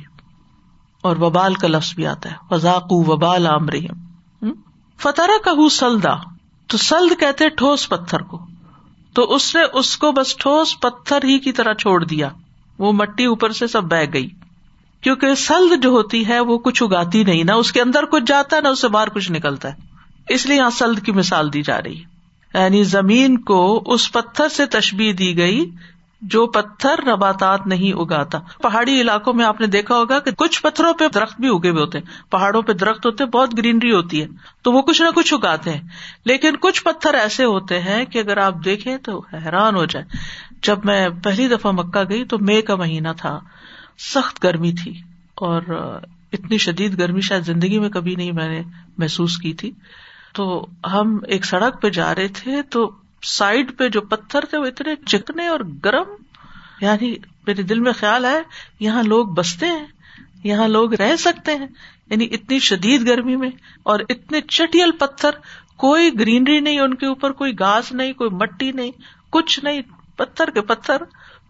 اور وبال کا لفظ بھی آتا ہے وزاق وبال عامریم فتح کہ سلدا۔ تو سلد کہتے ٹھوس پتھر کو۔ تو اس نے اس کو بس ٹھوس پتھر ہی کی طرح چھوڑ دیا۔ وہ مٹی اوپر سے سب بہ گئی۔ کیونکہ سلد جو ہوتی ہے وہ کچھ اگاتی نہیں، نہ اس کے اندر کچھ جاتا ہے، نہ اس سے باہر کچھ نکلتا ہے۔ اس لیے یہاں سلد کی مثال دی جا رہی ہے۔ یعنی زمین کو اس پتھر سے تشبیح دی گئی جو پتھر نباتات نہیں اگاتا۔ پہاڑی علاقوں میں آپ نے دیکھا ہوگا کہ کچھ پتھروں پہ درخت بھی اگے ہوئے ہوتے ہیں۔ پہاڑوں پہ درخت ہوتے بہت گرینری ہوتی ہے۔ تو وہ کچھ نہ کچھ اگاتے ہیں۔ لیکن کچھ پتھر ایسے ہوتے ہیں کہ اگر آپ دیکھیں تو حیران ہو جائے جب میں پہلی دفعہ مکہ گئی تو مے کا مہینہ تھا۔ سخت گرمی تھی اور اتنی شدید گرمی شاید زندگی میں کبھی نہیں میں نے محسوس کی تھی۔ تو ہم ایک سڑک پہ جا رہے تھے تو سائڈ پہ جو پتھر تھے وہ اتنے چکنے اور گرم یعنی میرے دل میں خیال ہے، یہاں لوگ بستے ہیں، یہاں لوگ رہ سکتے ہیں یعنی اتنی شدید گرمی میں اور اتنے چٹیل پتھر، کوئی گرینری نہیں ان کے اوپر، کوئی گھاس نہیں، کوئی مٹی نہیں، کچھ نہیں، پتھر کے پتھر۔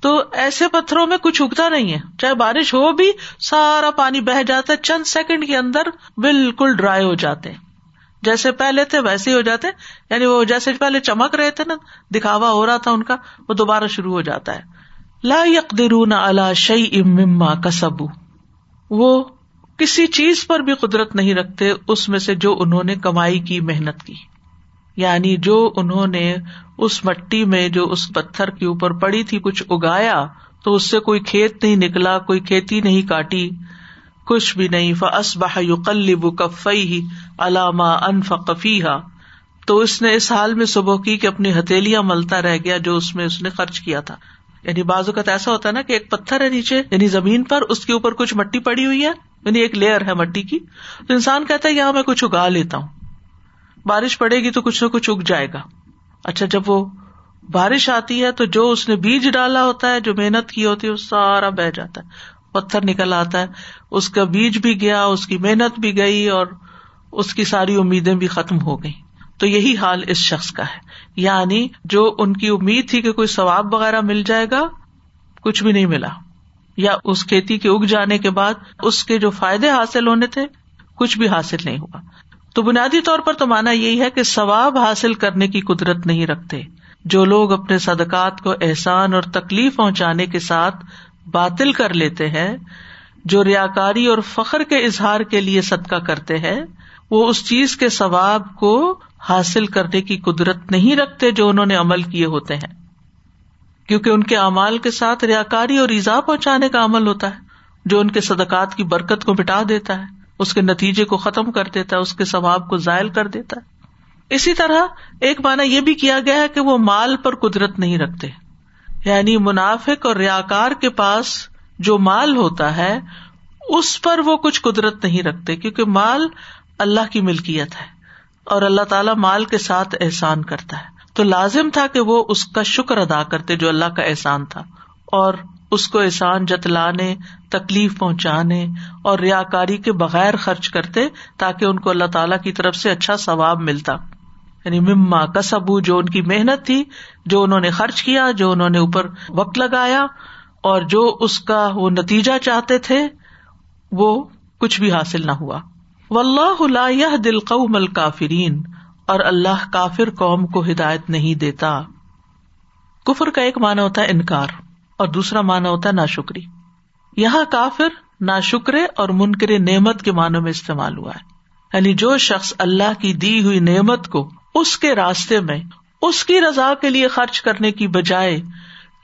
تو ایسے پتھروں میں کچھ اگتا نہیں ہے۔ چاہے بارش ہو بھی، سارا پانی بہ جاتا ہے، چند سیکنڈ کے اندر بالکل ڈرائی ہو جاتے ہیں۔ جیسے پہلے تھے ویسے ہی ہو جاتے یعنی وہ جیسے پہلے چمک رہے تھے نا، دکھاوا ہو رہا تھا ان کا، وہ دوبارہ شروع ہو جاتا ہے۔ لا یقدرون علی شیء مما کسبوا۔ وہ کسی چیز پر بھی قدرت نہیں رکھتے، اس میں سے جو انہوں نے کمائی کی، محنت کی۔ یعنی جو انہوں نے اس مٹی میں، جو اس پتھر کے اوپر پڑی تھی، کچھ اگایا، تو اس سے کوئی کھیت نہیں نکلا، کوئی کھیتی نہیں کاٹی۔ کچھ بھی نہیں فس بہ یقلب کفئی علامہ انف تو اس نے اس حال میں صبح کی کہ اپنی ہتھیلیاں ملتا رہ گیا جو اس میں اس نے خرچ کیا تھا۔ یعنی بازو کا ایسا ہوتا ہے نا کہ ایک پتھر ہے نیچے یعنی زمین پر اس کے اوپر کچھ مٹی پڑی ہوئی ہے یعنی ایک لیئر ہے مٹی کی۔ تو انسان کہتا ہے، یہاں میں کچھ اگا لیتا ہوں۔ بارش پڑے گی تو کچھ نہ کچھ اگ جائے گا۔ اچھا جب وہ بارش آتی ہے تو جو اس نے بیج ڈالا ہوتا ہے، جو محنت کی ہوتی ہے، وہ سارا بہ جاتا ہے۔ پتھر نکل آتا ہے۔ اس کا بیج بھی گیا، اس کی محنت بھی گئی اور اس کی ساری امیدیں بھی ختم ہو گئی تو یہی حال اس شخص کا ہے۔ یعنی جو ان کی امید تھی کہ کوئی ثواب وغیرہ مل جائے گا، کچھ بھی نہیں ملا۔ یا اس کھیتی کے اگ جانے کے بعد اس کے جو فائدے حاصل ہونے تھے، کچھ بھی حاصل نہیں ہوا۔ تو بنیادی طور پر تو مانا یہی ہے کہ ثواب حاصل کرنے کی قدرت نہیں رکھتے۔ جو لوگ اپنے صدقات کو احسان اور تکلیف پہنچانے کے ساتھ باطل کر لیتے ہیں، جو ریا کاری اور فخر کے اظہار کے لیے صدقہ کرتے ہیں، وہ اس چیز کے ثواب کو حاصل کرنے کی قدرت نہیں رکھتے جو انہوں نے عمل کیے ہوتے ہیں۔ کیونکہ ان کے اعمال کے ساتھ ریا کاری اور ایزا پہنچانے کا عمل ہوتا ہے، جو ان کے صدقات کی برکت کو مٹا دیتا ہے، اس کے نتیجے کو ختم کر دیتا ہے، اس کے ثواب کو ضائع کر دیتا ہے۔ اسی طرح ایک مانا یہ بھی کیا گیا ہے کہ وہ مال پر قدرت نہیں رکھتے۔ یعنی منافق اور ریاکار کے پاس جو مال ہوتا ہے، اس پر وہ کچھ قدرت نہیں رکھتے، کیونکہ مال اللہ کی ملکیت ہے اور اللہ تعالی مال کے ساتھ احسان کرتا ہے۔ تو لازم تھا کہ وہ اس کا شکر ادا کرتے جو اللہ کا احسان تھا اور اس کو احسان جتلانے، تکلیف پہنچانے اور ریا کاری کے بغیر خرچ کرتے تاکہ ان کو اللہ تعالی کی طرف سے اچھا ثواب ملتا۔ یعنی مما کسبو، جو ان کی محنت تھی، جو انہوں نے خرچ کیا، جو انہوں نے اوپر وقت لگایا، اور جو اس کا وہ نتیجہ چاہتے تھے، وہ کچھ بھی حاصل نہ ہوا۔ و اللہ دل قوم الکافرین، اور اللہ کافر قوم کو ہدایت نہیں دیتا۔ کفر کا ایک مانا ہوتا ہے انکار، اور دوسرا مانا ہوتا ہے نا شکری یہاں کافر نا شکرے اور منکر نعمت کے معنوں میں استعمال ہوا ہے۔ یعنی جو شخص اللہ کی دی ہوئی نعمت کو اس کے راستے میں، اس کی رضا کے لیے خرچ کرنے کی بجائے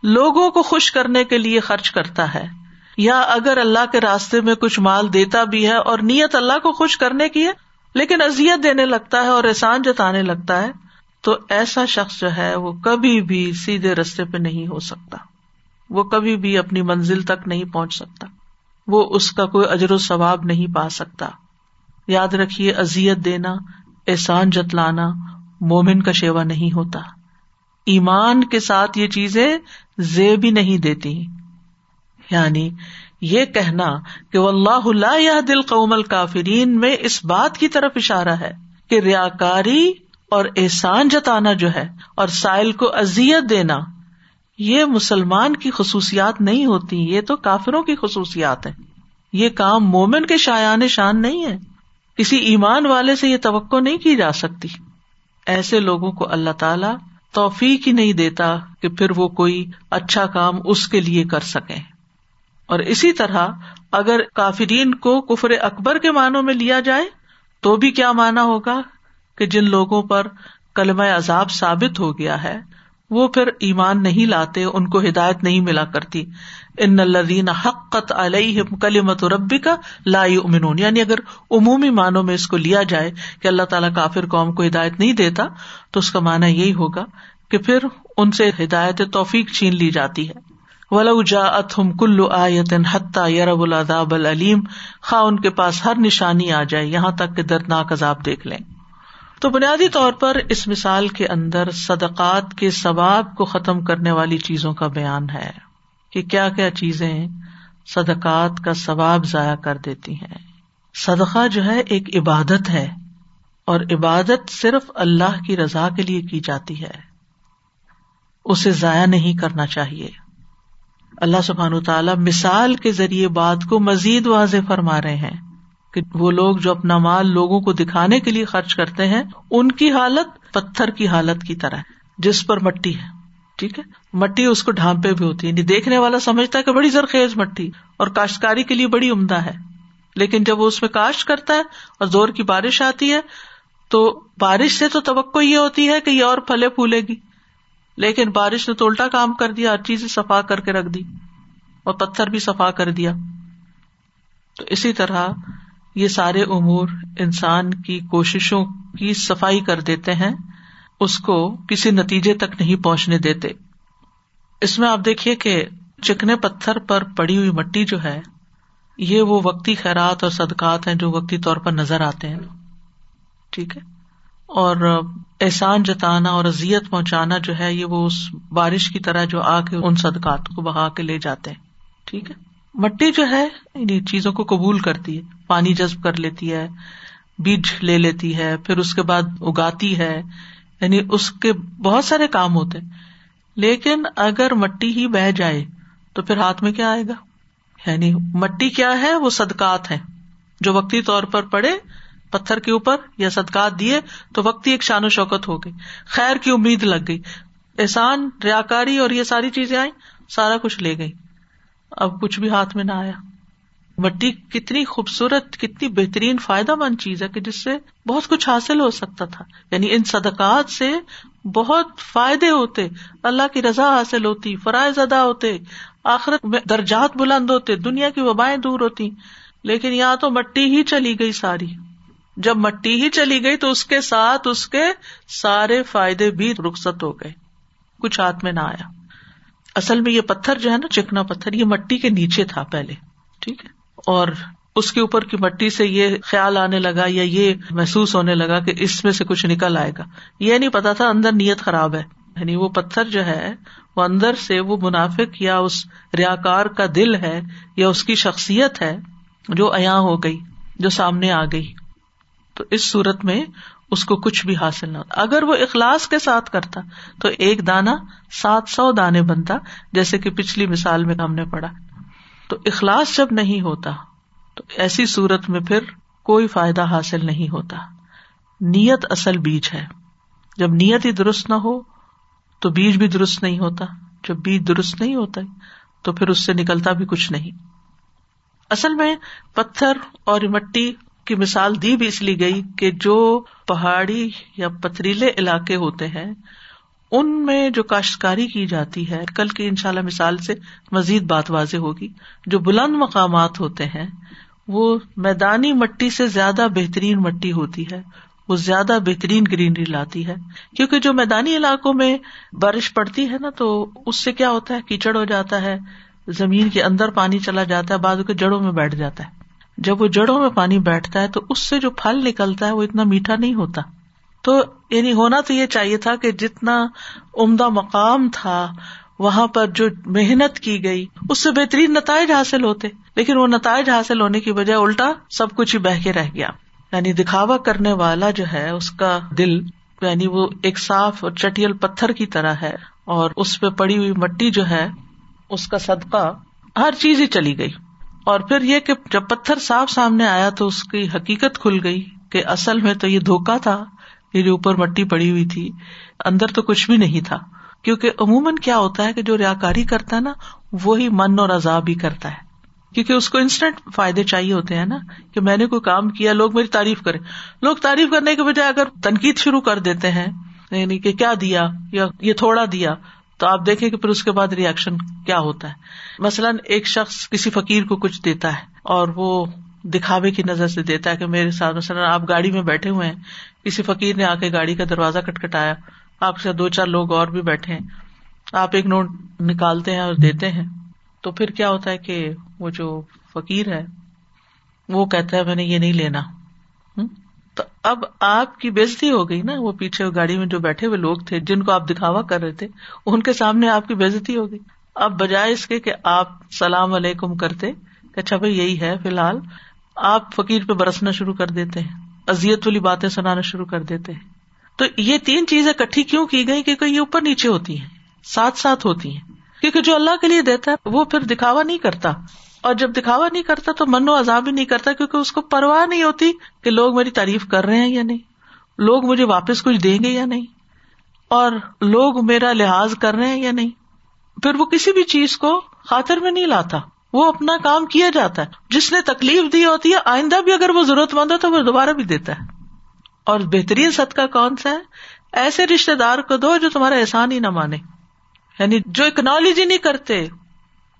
لوگوں کو خوش کرنے کے لیے خرچ کرتا ہے۔ یا اگر اللہ کے راستے میں کچھ مال دیتا بھی ہے اور نیت اللہ کو خوش کرنے کی ہے، لیکن ازیت دینے لگتا ہے اور احسان جتانے لگتا ہے، تو ایسا شخص جو ہے وہ کبھی بھی سیدھے رستے پہ نہیں ہو سکتا۔ وہ کبھی بھی اپنی منزل تک نہیں پہنچ سکتا۔ وہ اس کا کوئی اجر و ثواب نہیں پا سکتا۔ یاد رکھیے ازیت دینا، احسان جتلانا مومن کا شیوا نہیں ہوتا۔ ایمان کے ساتھ یہ چیزیں زیب بھی نہیں دیتی۔ یعنی یہ کہنا کہ اللہ اللہ دل قوم الکافرین میں اس بات کی طرف اشارہ ہے کہ ریا کاری اور احسان جتانا جو ہے اور سائل کو ازیت دینا، یہ مسلمان کی خصوصیات نہیں ہوتی، یہ تو کافروں کی خصوصیات ہے یہ کام مومن کے شایان شان نہیں ہے۔ کسی ایمان والے سے یہ توقع نہیں کی جا سکتی۔ ایسے لوگوں کو اللہ تعالی توفیق ہی نہیں دیتا کہ پھر وہ کوئی اچھا کام اس کے لیے کر سکے اور اسی طرح اگر کافرین کو کفر اکبر کے معنوں میں لیا جائے تو بھی کیا مانا ہوگا کہ جن لوگوں پر کلم عذاب ثابت ہو گیا ہے وہ پھر ایمان نہیں لاتے، ان کو ہدایت نہیں ملا کرتی۔ ان الدین حقت علیہ کلیمت ربی کا لا امنون یعنی اگر عمومی معنوں میں اس کو لیا جائے کہ اللہ تعالیٰ کافر قوم کو ہدایت نہیں دیتا، تو اس کا مانا یہی ہوگا کہ پھر ان سے ہدایت توفیق چھین لی جاتی ہے۔ ولو جا اتم کلو آیتن حتیٰ یرب العذاب العلیم خا ان کے پاس ہر نشانی آ جائے، یہاں تک کہ دردناک عذاب دیکھ لیں۔ تو بنیادی طور پر اس مثال کے اندر صدقات کے ثواب کو ختم کرنے والی چیزوں کا بیان ہے کہ کیا کیا چیزیں صدقات کا ثواب ضائع کر دیتی ہیں۔ صدقہ جو ہے ایک عبادت ہے اور عبادت صرف اللہ کی رضا کے لیے کی جاتی ہے۔ اسے ضائع نہیں کرنا چاہیے۔ اللہ سبحان تعالیٰ مثال کے ذریعے بات کو مزید واضح فرما رہے ہیں۔ کہ وہ لوگ جو اپنا مال لوگوں کو دکھانے کے لیے خرچ کرتے ہیں، ان کی حالت پتھر کی حالت کی طرح جس پر مٹی ہے، ٹھیک ہے؟ مٹی اس کو ڈھانپے بھی ہوتی ہے۔ یعنی دیکھنے والا سمجھتا ہے کہ بڑی زرخیز مٹی اور کاشتکاری کے لیے بڑی عمدہ ہے۔ لیکن جب وہ اس میں کاشت کرتا ہے اور زور کی بارش آتی ہے، تو بارش سے تو توقع یہ ہوتی ہے کہ یہ اور پھلے پھولے گی۔ لیکن بارش نے تو الٹا کام کر دیا، ہر چیز صفا کر کے رکھ دی اور پتھر بھی صفا کر دیا۔ تو اسی طرح یہ سارے امور انسان کی کوششوں کی صفائی کر دیتے ہیں، اس کو کسی نتیجے تک نہیں پہنچنے دیتے۔ اس میں آپ دیکھیے کہ چکنے پتھر پر پڑی ہوئی مٹی جو ہے، یہ وہ وقتی خیرات اور صدقات ہیں جو وقتی طور پر نظر آتے ہیں۔ ٹھیک ہے؟ اور احسان جتانا اور ازیت پہنچانا جو ہے، یہ وہ اس بارش کی طرح جو آ کے ان صدقات کو بہا کے لے جاتے ہیں۔ ٹھیک ہے؟ مٹی جو ہے چیزوں کو قبول کرتی ہے۔ پانی جذب کر لیتی ہے، بیج لے لیتی ہے، پھر اس کے بعد اگاتی ہے۔ یعنی اس کے بہت سارے کام ہوتے لیکن اگر مٹی ہی بہ جائے، تو پھر ہاتھ میں کیا آئے گا؟ یعنی مٹی کیا ہے؟ وہ صدقات ہے جو وقتی طور پر پڑے، پتھر کے اوپر یا صدقات دیے، تو وقتی ایک شان و شوکت ہو گئی۔ خیر کی امید لگ گئی۔ احسان، ریاکاری اور یہ ساری چیزیں آئی سارا کچھ لے گئی۔ اب کچھ بھی ہاتھ میں نہ آیا۔ مٹی کتنی خوبصورت، کتنی بہترین، فائدہ مند چیز ہے کہ جس سے بہت کچھ حاصل ہو سکتا تھا۔ یعنی ان صدقات سے بہت فائدے ہوتے، اللہ کی رضا حاصل ہوتی، فرائض ادا ہوتے، آخرت میں درجات بلند ہوتے، دنیا کی وبائیں دور ہوتی۔ لیکن یہاں تو مٹی ہی چلی گئی ساری۔ جب مٹی ہی چلی گئی تو اس کے ساتھ اس کے سارے فائدے بھی رخصت ہو گئے۔ کچھ ہاتھ میں نہ آیا۔ اصل میں یہ پتھر جو ہے نا، چکنا پتھر، یہ مٹی کے نیچے تھا پہلے، ٹھیک ہے؟ اور اس کے اوپر کی مٹی سے یہ خیال آنے لگا یا یہ محسوس ہونے لگا کہ اس میں سے کچھ نکل آئے گا۔ یہ نہیں پتا تھا اندر نیت خراب ہے۔ یعنی وہ پتھر جو ہے، وہ اندر سے وہ منافق یا اس ریا کار کا دل ہے یا اس کی شخصیت ہے جو ایا ہو گئی، جو سامنے آ گئی۔ تو اس صورت میں اس کو کچھ بھی حاصل نہ ہوتا اگر وہ اخلاص کے ساتھ کرتا تو ایک دانا سات سو دانے بنتا، جیسے کہ پچھلی مثال میں ہم نے پڑھا۔ تو اخلاص جب نہیں ہوتا تو ایسی صورت میں پھر کوئی فائدہ حاصل نہیں ہوتا۔ نیت اصل بیج ہے۔ جب نیت ہی درست نہ ہو تو بیج بھی درست نہیں ہوتا۔ جب بیج درست نہیں ہوتا تو پھر اس سے نکلتا بھی کچھ نہیں۔ اصل میں پتھر اور مٹی کی مثال دی بھی اس لیے گئی کہ جو پہاڑی یا پتریلے علاقے ہوتے ہیں، ان میں جو کاشتکاری کی جاتی ہے، کل کی ان شاء اللہ مثال سے مزید بات واضح ہوگی، جو بلند مقامات ہوتے ہیں، وہ میدانی مٹی سے زیادہ بہترین مٹی ہوتی ہے، وہ زیادہ بہترین گرینری لاتی ہے۔ کیونکہ جو میدانی علاقوں میں بارش پڑتی ہے نا، تو اس سے کیا ہوتا ہے، کیچڑ ہو جاتا ہے، زمین کے اندر پانی چلا جاتا ہے بعد کے جڑوں میں بیٹھ جاتا ہے۔ جب وہ جڑوں میں پانی بیٹھتا ہے تو اس سے جو پھل نکلتا ہے وہ اتنا میٹھا نہیں ہوتا۔ تو یعنی ہونا تو یہ چاہیے تھا کہ جتنا عمدہ مقام تھا، وہاں پر جو محنت کی گئی، اس سے بہترین نتائج حاصل ہوتے۔ لیکن وہ نتائج حاصل ہونے کی بجائے الٹا سب کچھ ہی بہ کے رہ گیا۔ یعنی دکھاوا کرنے والا جو ہے، اس کا دل یعنی وہ ایک صاف اور چٹیل پتھر کی طرح ہے اور اس پہ پڑی ہوئی مٹی جو ہے، اس کا صدقہ ہر چیز ہی چلی گئی۔ اور پھر یہ کہ جب پتھر صاف سامنے آیا تو اس کی حقیقت کھل گئی کہ اصل میں تو یہ دھوکا تھا، یہ جو اوپر مٹی پڑی ہوئی تھی، اندر تو کچھ بھی نہیں تھا۔ کیونکہ عموماً کیا ہوتا ہے کہ جو ریا کاری کرتا ہے نا، وہی من اور عذاب بھی کرتا ہے۔ کیونکہ اس کو انسٹنٹ فائدے چاہیے ہوتے ہیں نا کہ میں نے کوئی کام کیا، لوگ میری تعریف کرے لوگ تعریف کرنے کے بجائے اگر تنقید شروع کر دیتے ہیں یعنی کہ کیا دیا یا یہ تھوڑا دیا تو آپ دیکھیں کہ پھر اس کے بعد ریئیکشن کیا ہوتا ہے؟ مثلاً ایک شخص کسی فقیر کو کچھ دیتا ہے اور وہ دکھاوے کی نظر سے دیتا ہے کہ میرے ساتھ مثلاً آپ گاڑی میں بیٹھے ہوئے ہیں، کسی فقیر نے آ کے گاڑی کا دروازہ کٹکھٹایا، آپ سے دو چار لوگ اور بھی بیٹھے ہیں، آپ ایک نوٹ نکالتے ہیں اور دیتے ہیں۔ تو پھر کیا ہوتا ہے کہ وہ جو فقیر ہے، وہ کہتا ہے، میں نے یہ نہیں لینا۔ اب آپ کی بےزتی ہو گئی نا، وہ پیچھے گاڑی میں جو بیٹھے ہوئے لوگ تھے، جن کو آپ دکھاوا کر رہے تھے، ان کے سامنے آپ کی بےزتی ہو گئی۔ اب بجائے اس کے کہ آپ سلام علیکم کرتے، کہ اچھا بھائی، یہی ہے فی الحال۔ آپ فقیر پہ برسنا شروع کر دیتے ہیں ازیت والی باتیں سنانا شروع کر دیتے۔ ہیں تو یہ تین چیزیں کٹھی کیوں کی گئی کیونکہ یہ اوپر نیچے ہوتی ہیں، ساتھ ساتھ ہوتی ہیں؟ کیونکہ جو اللہ کے لیے دیتا ہے، وہ پھر دکھاوا نہیں کرتا۔ اور جب دکھاوا نہیں کرتا تو من و عذاب ہی نہیں کرتا کیونکہ اس کو پرواہ نہیں ہوتی کہ لوگ میری تعریف کر رہے ہیں یا نہیں۔ لوگ مجھے واپس کچھ دیں گے یا نہیں؟ اور لوگ میرا لحاظ کر رہے ہیں یا نہیں؟ پھر وہ کسی بھی چیز کو خاطر میں نہیں لاتا۔ وہ اپنا کام کیا جاتا ہے۔ جس نے تکلیف دی ہوتی ہے، آئندہ بھی اگر وہ ضرورت مند ہے تو وہ دوبارہ بھی دیتا ہے۔ اور بہترین صدقہ کون سا ہے؟ ایسے رشتے دار کو دو جو تمہارا احسان ہی نہ مانے۔ یعنی جو اکنالوج ہی نہیں کرتے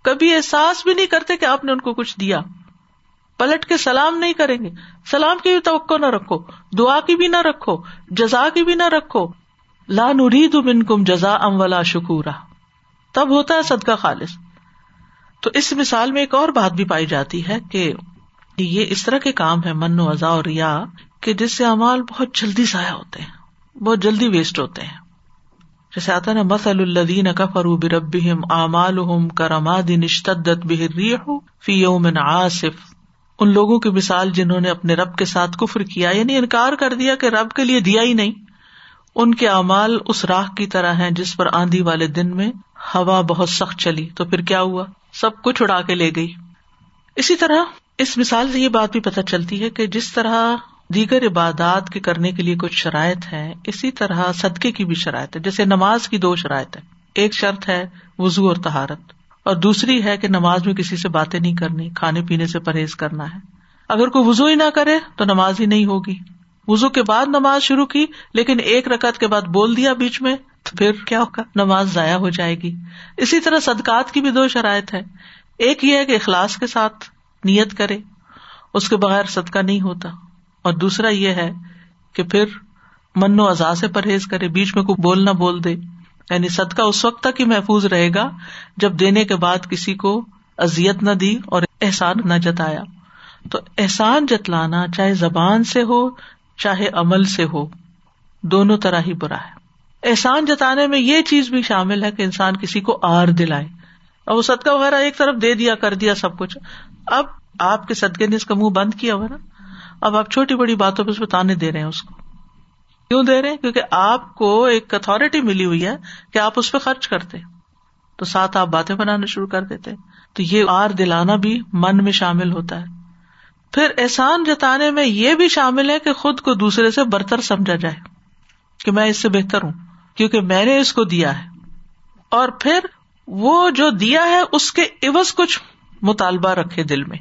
کبھی احساس بھی نہیں کرتے کہ آپ نے ان کو کچھ دیا۔ پلٹ کے سلام نہیں کریں گے۔ سلام کی بھی توقع نہ رکھو۔ دعا کی بھی نہ رکھو۔ جزا کی بھی نہ رکھو۔ لا نرید من کم جزا ام ولا شکورا۔ تب ہوتا ہے صدقہ خالص۔ تو اس مثال میں ایک اور بات بھی پائی جاتی ہے کہ یہ اس طرح کے کام ہے من و ازا اور ریا، کہ جس سے امال بہت جلدی ضائع ہوتے ہیں، بہت جلدی ویسٹ ہوتے ہیں۔ جیسے آتا نا مسل الدین کا فرو برب امال کرماد نشتدت بحری فی یوم آصف ان لوگوں کی مثال جنہوں نے اپنے رب کے ساتھ کفر کیا یعنی انکار کر دیا کہ رب کے لیے دیا ہی نہیں۔ ان کے امال اس راہ کی طرح ہیں جس پر آندھی والے دن میں ہوا بہت سخت چلی۔ تو پھر کیا ہوا؟ سب کچھ اڑا کے لے گئی۔ اسی طرح اس مثال سے یہ بات بھی پتہ چلتی ہے کہ جس طرح دیگر عبادات کے کرنے کے لیے کچھ شرائط ہے اسی طرح صدقے کی بھی شرائط ہے جیسے نماز کی دو شرائط ہے ایک شرط ہے وزو اور تہارت اور دوسری ہے کہ نماز میں کسی سے باتیں نہیں کرنی، کھانے پینے سے پرہیز کرنا ہے۔ اگر کوئی وزو ہی نہ کرے تو نماز ہی نہیں ہوگی۔ وزو کے بعد نماز شروع کی، لیکن ایک رکعت کے بعد بول دیا بیچ میں، تو پھر کیا ہوگا؟ نماز ضائع ہو جائے گی۔ اسی طرح صدقات کی بھی دو شرائط ہے ایک یہ ہے کہ اخلاص کے ساتھ نیت کرے، اس کے بغیر صدقہ نہیں ہوتا۔ اور دوسرا یہ ہے کہ پھر من و ازا سے پرہیز کرے، بیچ میں کوئی بول نہ بول دے۔ یعنی صدقہ اس وقت تک ہی محفوظ رہے گا جب دینے کے بعد کسی کو ازیت نہ دی اور احسان نہ جتایا۔ تو احسان جتلانا چاہے زبان سے ہو، چاہے عمل سے ہو، دونوں طرح ہی برا ہے۔ احسان جتانے میں یہ چیز بھی شامل ہے کہ انسان کسی کو آر دلائے۔ اور وہ صدقہ وغیرہ ایک طرف دے دیا، کر دیا سب کچھ۔ اب آپ کے صدقے نے اس کا منہ بند کیا ہوا نا۔ اب آپ چھوٹی بڑی باتوں پہ اس پہ تانے دے رہے ہیں اس کو۔ کیوں دے رہے کیونکہ آپ کو ایک اتارٹی ملی ہوئی ہے کہ آپ اس پہ خرچ کرتے۔ تو ساتھ آپ باتیں بنانا شروع کر دیتے۔ تو یہ آر دلانا بھی من میں شامل ہوتا ہے۔ پھر احسان جتانے میں یہ بھی شامل ہے کہ خود کو دوسرے سے برتر سمجھا جائے کہ میں اس سے بہتر ہوں، کیونکہ میں نے اس کو دیا ہے۔ اور پھر وہ جو دیا ہے، اس کے عوض کچھ مطالبہ رکھے دل میں۔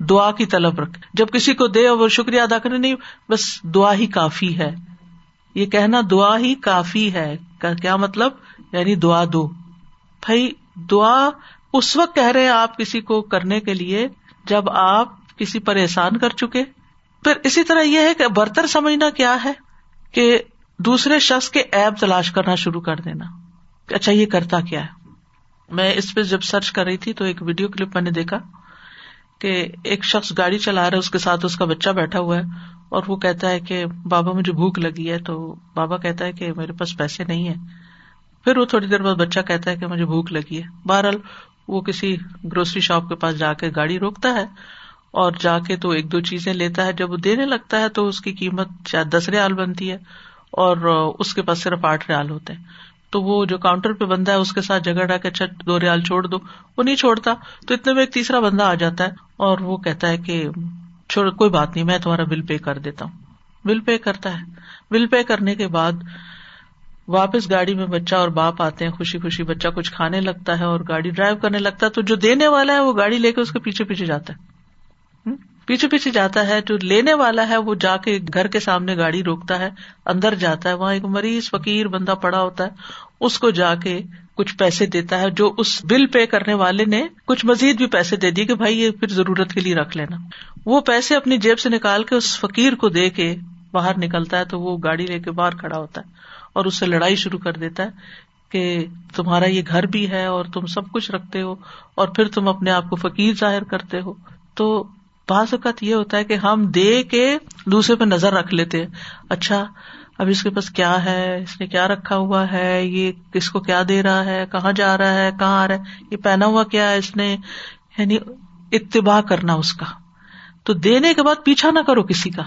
دعا کی طلب رکھ۔ جب کسی کو دے اور وہ شکریہ ادا کرے، نہیں، بس دعا ہی کافی ہے۔ یہ کہنا دعا ہی کافی ہے کیا مطلب؟ یعنی دعا دو۔ بھائی، دعا اس وقت کہہ رہے آپ کسی کو کرنے کے لیے جب آپ کسی پر احسان کر چکے۔ پھر اسی طرح یہ ہے کہ برتر سمجھنا کیا ہے؟ کہ دوسرے شخص کے ایب تلاش کرنا شروع کر دینا۔ اچھا یہ کرتا کیا ہے؟ میں اس پہ جب سرچ کر رہی تھی تو ایک ویڈیو کلپ میں نے دیکھا۔ کہ ایک شخص گاڑی چلا رہا ہے، اس کے ساتھ اس کا بچہ بیٹھا ہوا ہے، اور وہ کہتا ہے کہ بابا مجھے بھوک لگی ہے، تو بابا کہتا ہے کہ میرے پاس پیسے نہیں ہے پھر وہ تھوڑی دیر بعد بچہ کہتا ہے کہ مجھے بھوک لگی ہے۔ بہرحال وہ کسی گروسری شاپ کے پاس جا کے گاڑی روکتا ہے، اور جا کے تو ایک دو چیزیں لیتا ہے۔ جب وہ دینے لگتا ہے تو اس کی قیمت شاید دس ریال بنتی ہے، اور اس کے پاس صرف آٹھ ریال ہوتے ہیں۔ تو وہ جو کاؤنٹر پہ بندہ ہے اس کے ساتھ جگہ ڈا کے اچھا دو ریال چھوڑ دو، وہ نہیں چھوڑتا۔ تو اتنے میں ایک تیسرا بندہ آ جاتا ہے اور وہ کہتا ہے کہ چھوڑ، کوئی بات نہیں، میں تمہارا بل پے کر دیتا ہوں۔ بل پے کرتا ہے۔ بل پے کرنے کے بعد واپس گاڑی میں بچہ اور باپ آتے ہیں، خوشی خوشی بچہ کچھ کھانے لگتا ہے اور گاڑی ڈرائیو کرنے لگتا ہے۔ تو جو دینے والا ہے، وہ گاڑی لے کے اس کے پیچھے پیچھے جاتا ہے۔ پیچھے پیچھے جاتا ہے، جو لینے والا ہے، وہ جا کے گھر کے سامنے گاڑی روکتا ہے، اندر جاتا ہے، وہاں ایک مریض، فقیر بندہ پڑا ہوتا ہے، اس کو جا کے کچھ پیسے دیتا ہے، جو اس بل پے کرنے والے نے کچھ مزید بھی پیسے دے دیے کہ بھائی، یہ پھر ضرورت کے لیے رکھ لینا۔ وہ پیسے اپنی جیب سے نکال کے اس فقیر کو دے کے باہر نکلتا ہے، تو وہ گاڑی لے کے باہر کھڑا ہوتا ہے اور اس سے لڑائی شروع کر دیتا ہے کہ تمہارا یہ گھر بھی ہے اور تم سب کچھ رکھتے ہو اور پھر تم اپنے آپ کو فقیر ظاہر کرتے ہو۔ تو بعض اوقات یہ ہوتا ہے کہ ہم دے کے دوسرے پہ نظر رکھ لیتے اچھا اب اس کے پاس کیا ہے؟ اس نے کیا رکھا ہوا ہے؟ یہ کس کو کیا دے رہا ہے؟ کہاں جا رہا ہے؟ کہاں آ رہا ہے؟ یہ پہنا ہوا کیا ہے اس نے؟ یعنی اتباع کرنا اس کا۔ تو دینے کے بعد پیچھا نہ کرو کسی کا۔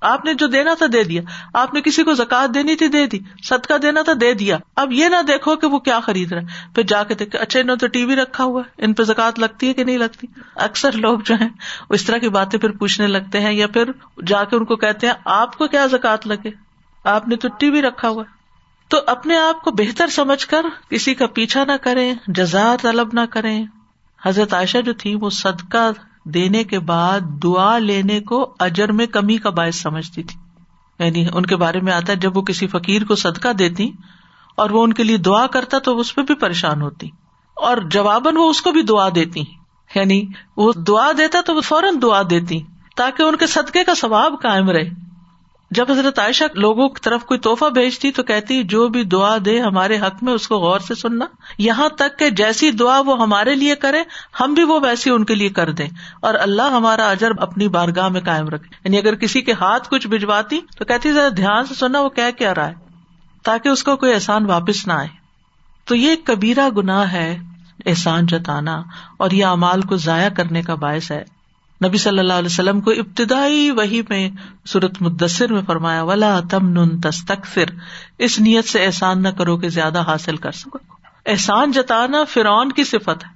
آپ نے جو دینا تھا دے دیا۔ آپ نے کسی کو زکات دینی تھی دے دی۔ سد کا دینا تھا دے دیا۔ اب یہ نہ دیکھو کہ وہ کیا خرید رہا ہے پھر جا کے دیکھ اچھا انہوں نے تو ٹی وی رکھا ہوا ہے۔ ان پہ زکات لگتی ہے کہ نہیں لگتی؟ اکثر لوگ جو ہے اس طرح کی باتیں پھر پوچھنے لگتے ہیں یا پھر جا کے ان کو کہتے ہیں، آپ کو کیا زکات لگے؟ آپ نے تو ٹی وی رکھا ہوا تو اپنے آپ کو بہتر سمجھ کر کسی کا پیچھا نہ کریں، جزا طلب نہ کریں۔ حضرت عائشہ جو تھی وہ صدقہ دینے کے بعد دعا لینے کو اجر میں کمی کا باعث سمجھتی تھی۔ یعنی ان کے بارے میں آتا ہے، جب وہ کسی فقیر کو صدقہ دیتی اور وہ ان کے لیے دعا کرتا تو اس پہ بھی پریشان ہوتی اور جواباً وہ اس کو بھی دعا دیتی۔ یعنی وہ دعا دیتا تو وہ فوراً دعا دیتی تاکہ ان کے صدقے کا ثواب قائم رہے۔ جب حضرت عائشہ لوگوں کی طرف کوئی توحفہ بھیجتی تو کہتی، جو بھی دعا دے ہمارے حق میں، اس کو غور سے سننا۔ یہاں تک کہ جیسی دعا وہ ہمارے لیے کرے، ہم بھی وہ ویسی ان کے لیے کر دیں۔ اور اللہ ہمارا اجر اپنی بارگاہ میں قائم رکھے۔ یعنی اگر کسی کے ہاتھ کچھ بھجواتی تو کہتی، ذرا دھیان سے سننا، وہ کیا کیا رہا ہے؟ تاکہ اس کو کوئی احسان واپس نہ آئے۔ تو یہ کبیرہ گناہ ہے، احسان جتانا۔ اور یہ امال کو ضائع کرنے کا باعث ہے۔ نبی صلی اللہ علیہ وسلم کو ابتدائی وہی میں سورت مدثر میں فرمایا، ولا تم نن تستکثر اس نیت سے احسان نہ کرو کہ زیادہ حاصل کر سکو۔ احسان جتانا فرعون کی صفت ہے۔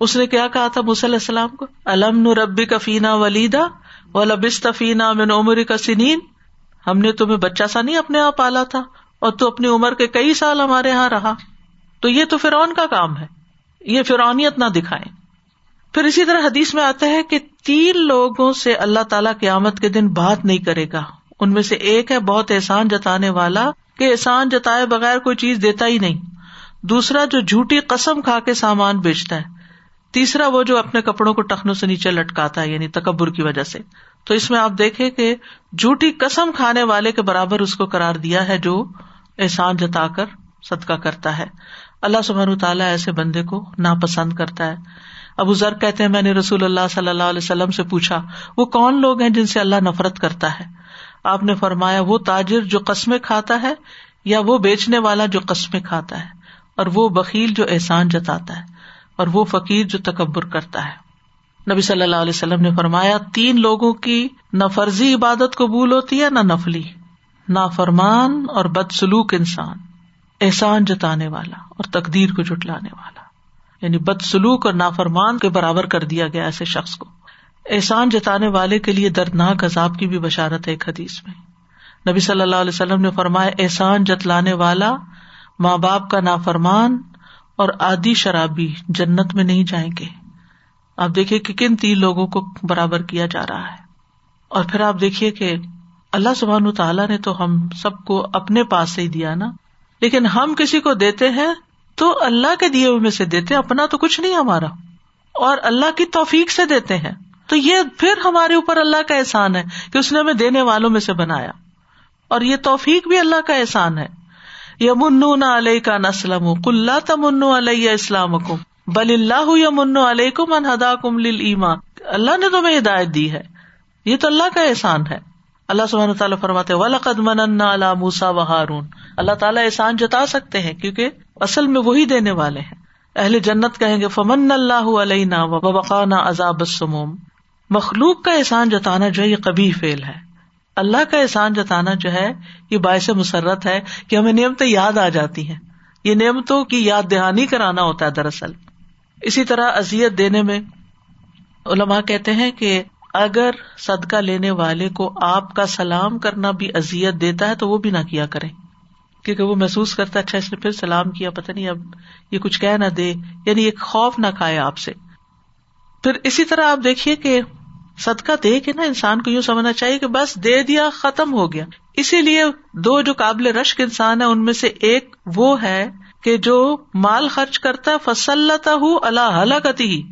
اس نے کیا کہا تھا علیہ السلام کو؟ الم نبی کا فینا ولیدا و لبس من عمر کا سنین ہم نے تمہیں بچہ سا نہیں اپنے آپ پالا تھا، اور تو اپنی عمر کے کئی سال ہمارے یہاں رہا۔ تو یہ تو فرعون کا کام ہے۔ یہ فرونیت نہ دکھائے پھر اسی طرح حدیث میں آتا ہے کہ تین لوگوں سے اللہ تعالیٰ قیامت کے دن بات نہیں کرے گا۔ ان میں سے ایک ہے بہت احسان جتانے والا کہ احسان جتائے بغیر کوئی چیز دیتا ہی نہیں۔ دوسرا جو جھوٹی قسم کھا کے سامان بیچتا ہے۔ تیسرا وہ جو اپنے کپڑوں کو ٹخنوں سے نیچے لٹکاتا ہے یعنی تکبر کی وجہ سے۔ تو اس میں آپ دیکھیں کہ جھوٹی قسم کھانے والے کے برابر اس کو کرار دیا ہے جو احسان جتا کر صدقہ کرتا ہے۔ اللہ سبحان تعالیٰ ایسے بندے کو ناپسند کرتا ہے۔ ابو ذر کہتے ہیں، میں نے رسول اللہ صلی اللہ علیہ وسلم سے پوچھا، وہ کون لوگ ہیں جن سے اللہ نفرت کرتا ہے؟ آپ نے فرمایا، وہ تاجر جو قسمیں کھاتا ہے یا وہ بیچنے والا جو قسمیں کھاتا ہے؟ اور وہ بکیل جو احسان جتاتا ہے، اور وہ فقیر جو تکبر کرتا ہے۔ نبی صلی اللہ علیہ وسلم نے فرمایا، تین لوگوں کی نہ فرضی عبادت قبول ہوتی ہے، نہ نفلی۔ نہ فرمان اور بد سلوک انسان، احسان جتانے والا اور تقدیر کو جٹلانے والا۔ یعنی بد سلوک اور نافرمان کے برابر کر دیا گیا ایسے شخص کو۔ احسان جتانے والے کے لیے دردناک عذاب کی بھی بشارت ہے ایک حدیث میں۔ نبی صلی اللہ علیہ وسلم نے فرمایا، احسان جتلانے والا ماں باپ کا نافرمان اور آدی شرابی جنت میں نہیں جائیں گے۔ آپ دیکھیے کہ کن تین لوگوں کو برابر کیا جا رہا ہے۔ اور پھر آپ دیکھیے کہ اللہ سبحان تعالیٰ نے تو ہم سب کو اپنے پاس سے ہی دیا نا۔ لیکن ہم کسی کو دیتے ہیں تو اللہ کے دیے میں سے دیتے اپنا تو کچھ نہیں ہمارا، اور اللہ کی توفیق سے دیتے ہیں۔ تو یہ پھر ہمارے اوپر اللہ کا احسان ہے کہ اس نے ہمیں دینے والوں میں سے بنایا۔ اور یہ توفیق بھی اللہ کا احسان ہے۔ یمن علیہ کا نسلم کل تمن علیہ اسلام کو بل اللہ یمن علیہ کو من ہدا کم ایمان اللہ نے تمہیں ہدایت دی ہے۔ یہ تو اللہ کا احسان ہے۔ اللہ سبحانہ تعالیٰ فرماتے ولقد من اللہ موسا و ہارون اللہ تعالیٰ احسان جتا سکتے ہیں کیونکہ اصل میں وہی دینے والے ہیں۔ اہل جنت کہیں گے، فمن اللہ علیہ و بقانا عذاب السموم۔ مخلوق کا احسان جتانا جو ہے، یہ کبھی فیل ہے۔ اللہ کا احسان جتانا جو ہے، یہ باعث مسرت ہے کہ ہمیں نعمتیں یاد آ جاتی ہیں۔ یہ نعمتوں کی یاد دہانی کرانا ہوتا ہے دراصل۔ اسی طرح ازیت دینے میں علماء کہتے ہیں کہ اگر صدقہ لینے والے کو آپ کا سلام کرنا بھی ازیت دیتا ہے تو وہ بھی نہ کیا کرے کیونکہ وہ محسوس کرتا اچھا اس نے پھر سلام کیا، پتہ نہیں اب یہ کچھ کہہ نہ دے یعنی ایک خوف نہ کھائے آپ سے۔ پھر اسی طرح آپ دیکھیے کہ صدقہ دے کے نا انسان کو یوں سمجھنا چاہیے کہ بس دے دیا، ختم ہو گیا۔ اسی لیے دو جو قابل رشک انسان ہے ان میں سے ایک وہ ہے کہ جو مال خرچ کرتا ہے فصلتا ہوں اللہ ہلاکتی ہی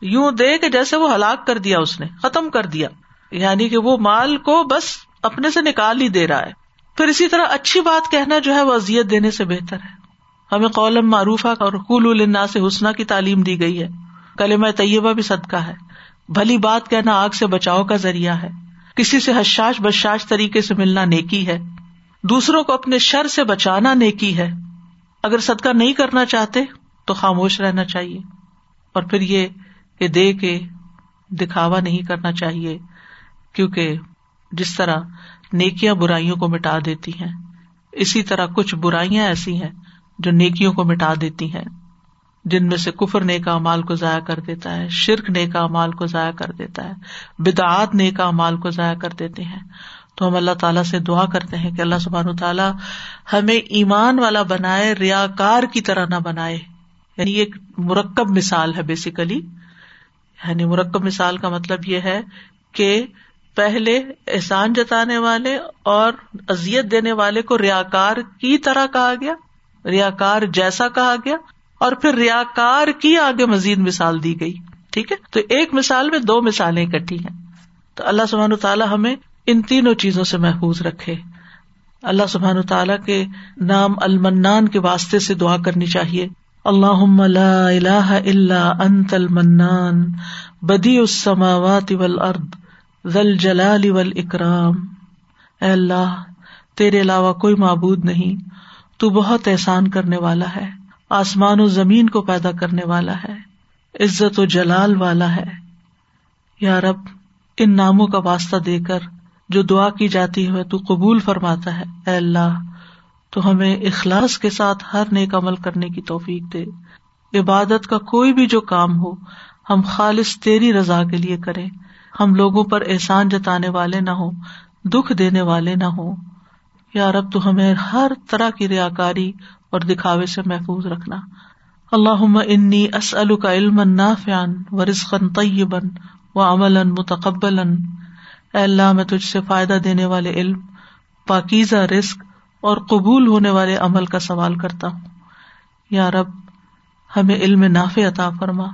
یوں دے کہ جیسے وہ ہلاک کر دیا اس نے، ختم کر دیا۔ یعنی کہ وہ مال کو بس اپنے سے نکال ہی دے رہا ہے۔ پھر اسی طرح اچھی بات کہنا جو ہے وہ ازیت دینے سے بہتر ہے۔ ہمیں قولم معروف اور قول النا سے حسنا کی تعلیم دی گئی ہے۔ کلم طیبہ بھی صدقہ ہے۔ بھلی بات کہنا آگ سے بچاؤ کا ذریعہ ہے۔ کسی سے حشاش بشاش طریقے سے ملنا نیکی ہے۔ دوسروں کو اپنے شر سے بچانا نیکی ہے۔ اگر صدقہ نہیں کرنا چاہتے تو خاموش رہنا چاہیے۔ اور پھر یہ کہ دے کے دکھاوا نہیں کرنا چاہیے، کیونکہ جس طرح نیکیاں برائیوں کو مٹا دیتی ہیں، اسی طرح کچھ برائیاں ایسی ہیں جو نیکیوں کو مٹا دیتی ہیں، جن میں سے کفر نیکا مال کو ضائع کر دیتا ہے، شرک نیکا مال کو ضائع کر دیتا ہے، بدعات نیکا مال کو ضائع کر دیتے ہیں۔ تو ہم اللہ تعالیٰ سے دعا کرتے ہیں کہ اللہ سبحان تعالیٰ ہمیں ایمان والا بنائے ریا کار کی طرح نہ بنائے۔ یعنی ایک مرکب مثال ہے بیسیکلی یعنی مرکب مثال کا مطلب یہ ہے کہ پہلے احسان جتانے والے اور ازیت دینے والے کو ریا کار کی طرح کہا گیا ریا کار جیسا کہا گیا، اور پھر ریا کار کی آگے مزید مثال دی گئی، ٹھیک ہے؟ تو ایک مثال میں دو مثالیں اکٹھی ہیں۔ تو اللہ سبحان تعالیٰ ہمیں ان تینوں چیزوں سے محفوظ رکھے۔ اللہ سبحان تعالیٰ کے نام المنان کے واسطے سے دعا کرنی چاہیے۔ اللہ اللہ اللہ انت المنان بدی السماوات والارض ذل جلال ول اکرام اے اللہ، تیرے علاوہ کوئی معبود نہیں، تو بہت احسان کرنے والا ہے، آسمان و زمین کو پیدا کرنے والا ہے، عزت و جلال والا ہے۔ یا رب، ان ناموں کا واسطہ دے کر جو دعا کی جاتی ہے تو قبول فرماتا ہے، اے اللہ۔ تو ہمیں اخلاص کے ساتھ ہر نیک عمل کرنے کی توفیق دے۔ عبادت کا کوئی بھی جو کام ہو، ہم خالص تیری رضا کے لیے کریں۔ ہم لوگوں پر احسان جتانے والے نہ ہوں، دکھ دینے والے نہ ہوں۔ یا رب، تو ہمیں ہر طرح کی ریا کاری اور دکھاوے سے محفوظ رکھنا۔ اللہ انی اسل کا علم نافیان و رسقن طیبن و عمل متقبل اے اللہ، میں تجھ سے فائدہ دینے والے علم، پاکیزہ رسک اور قبول ہونے والے عمل کا سوال کرتا ہوں۔ یا رب، ہمیں علم نافع عطا فرما،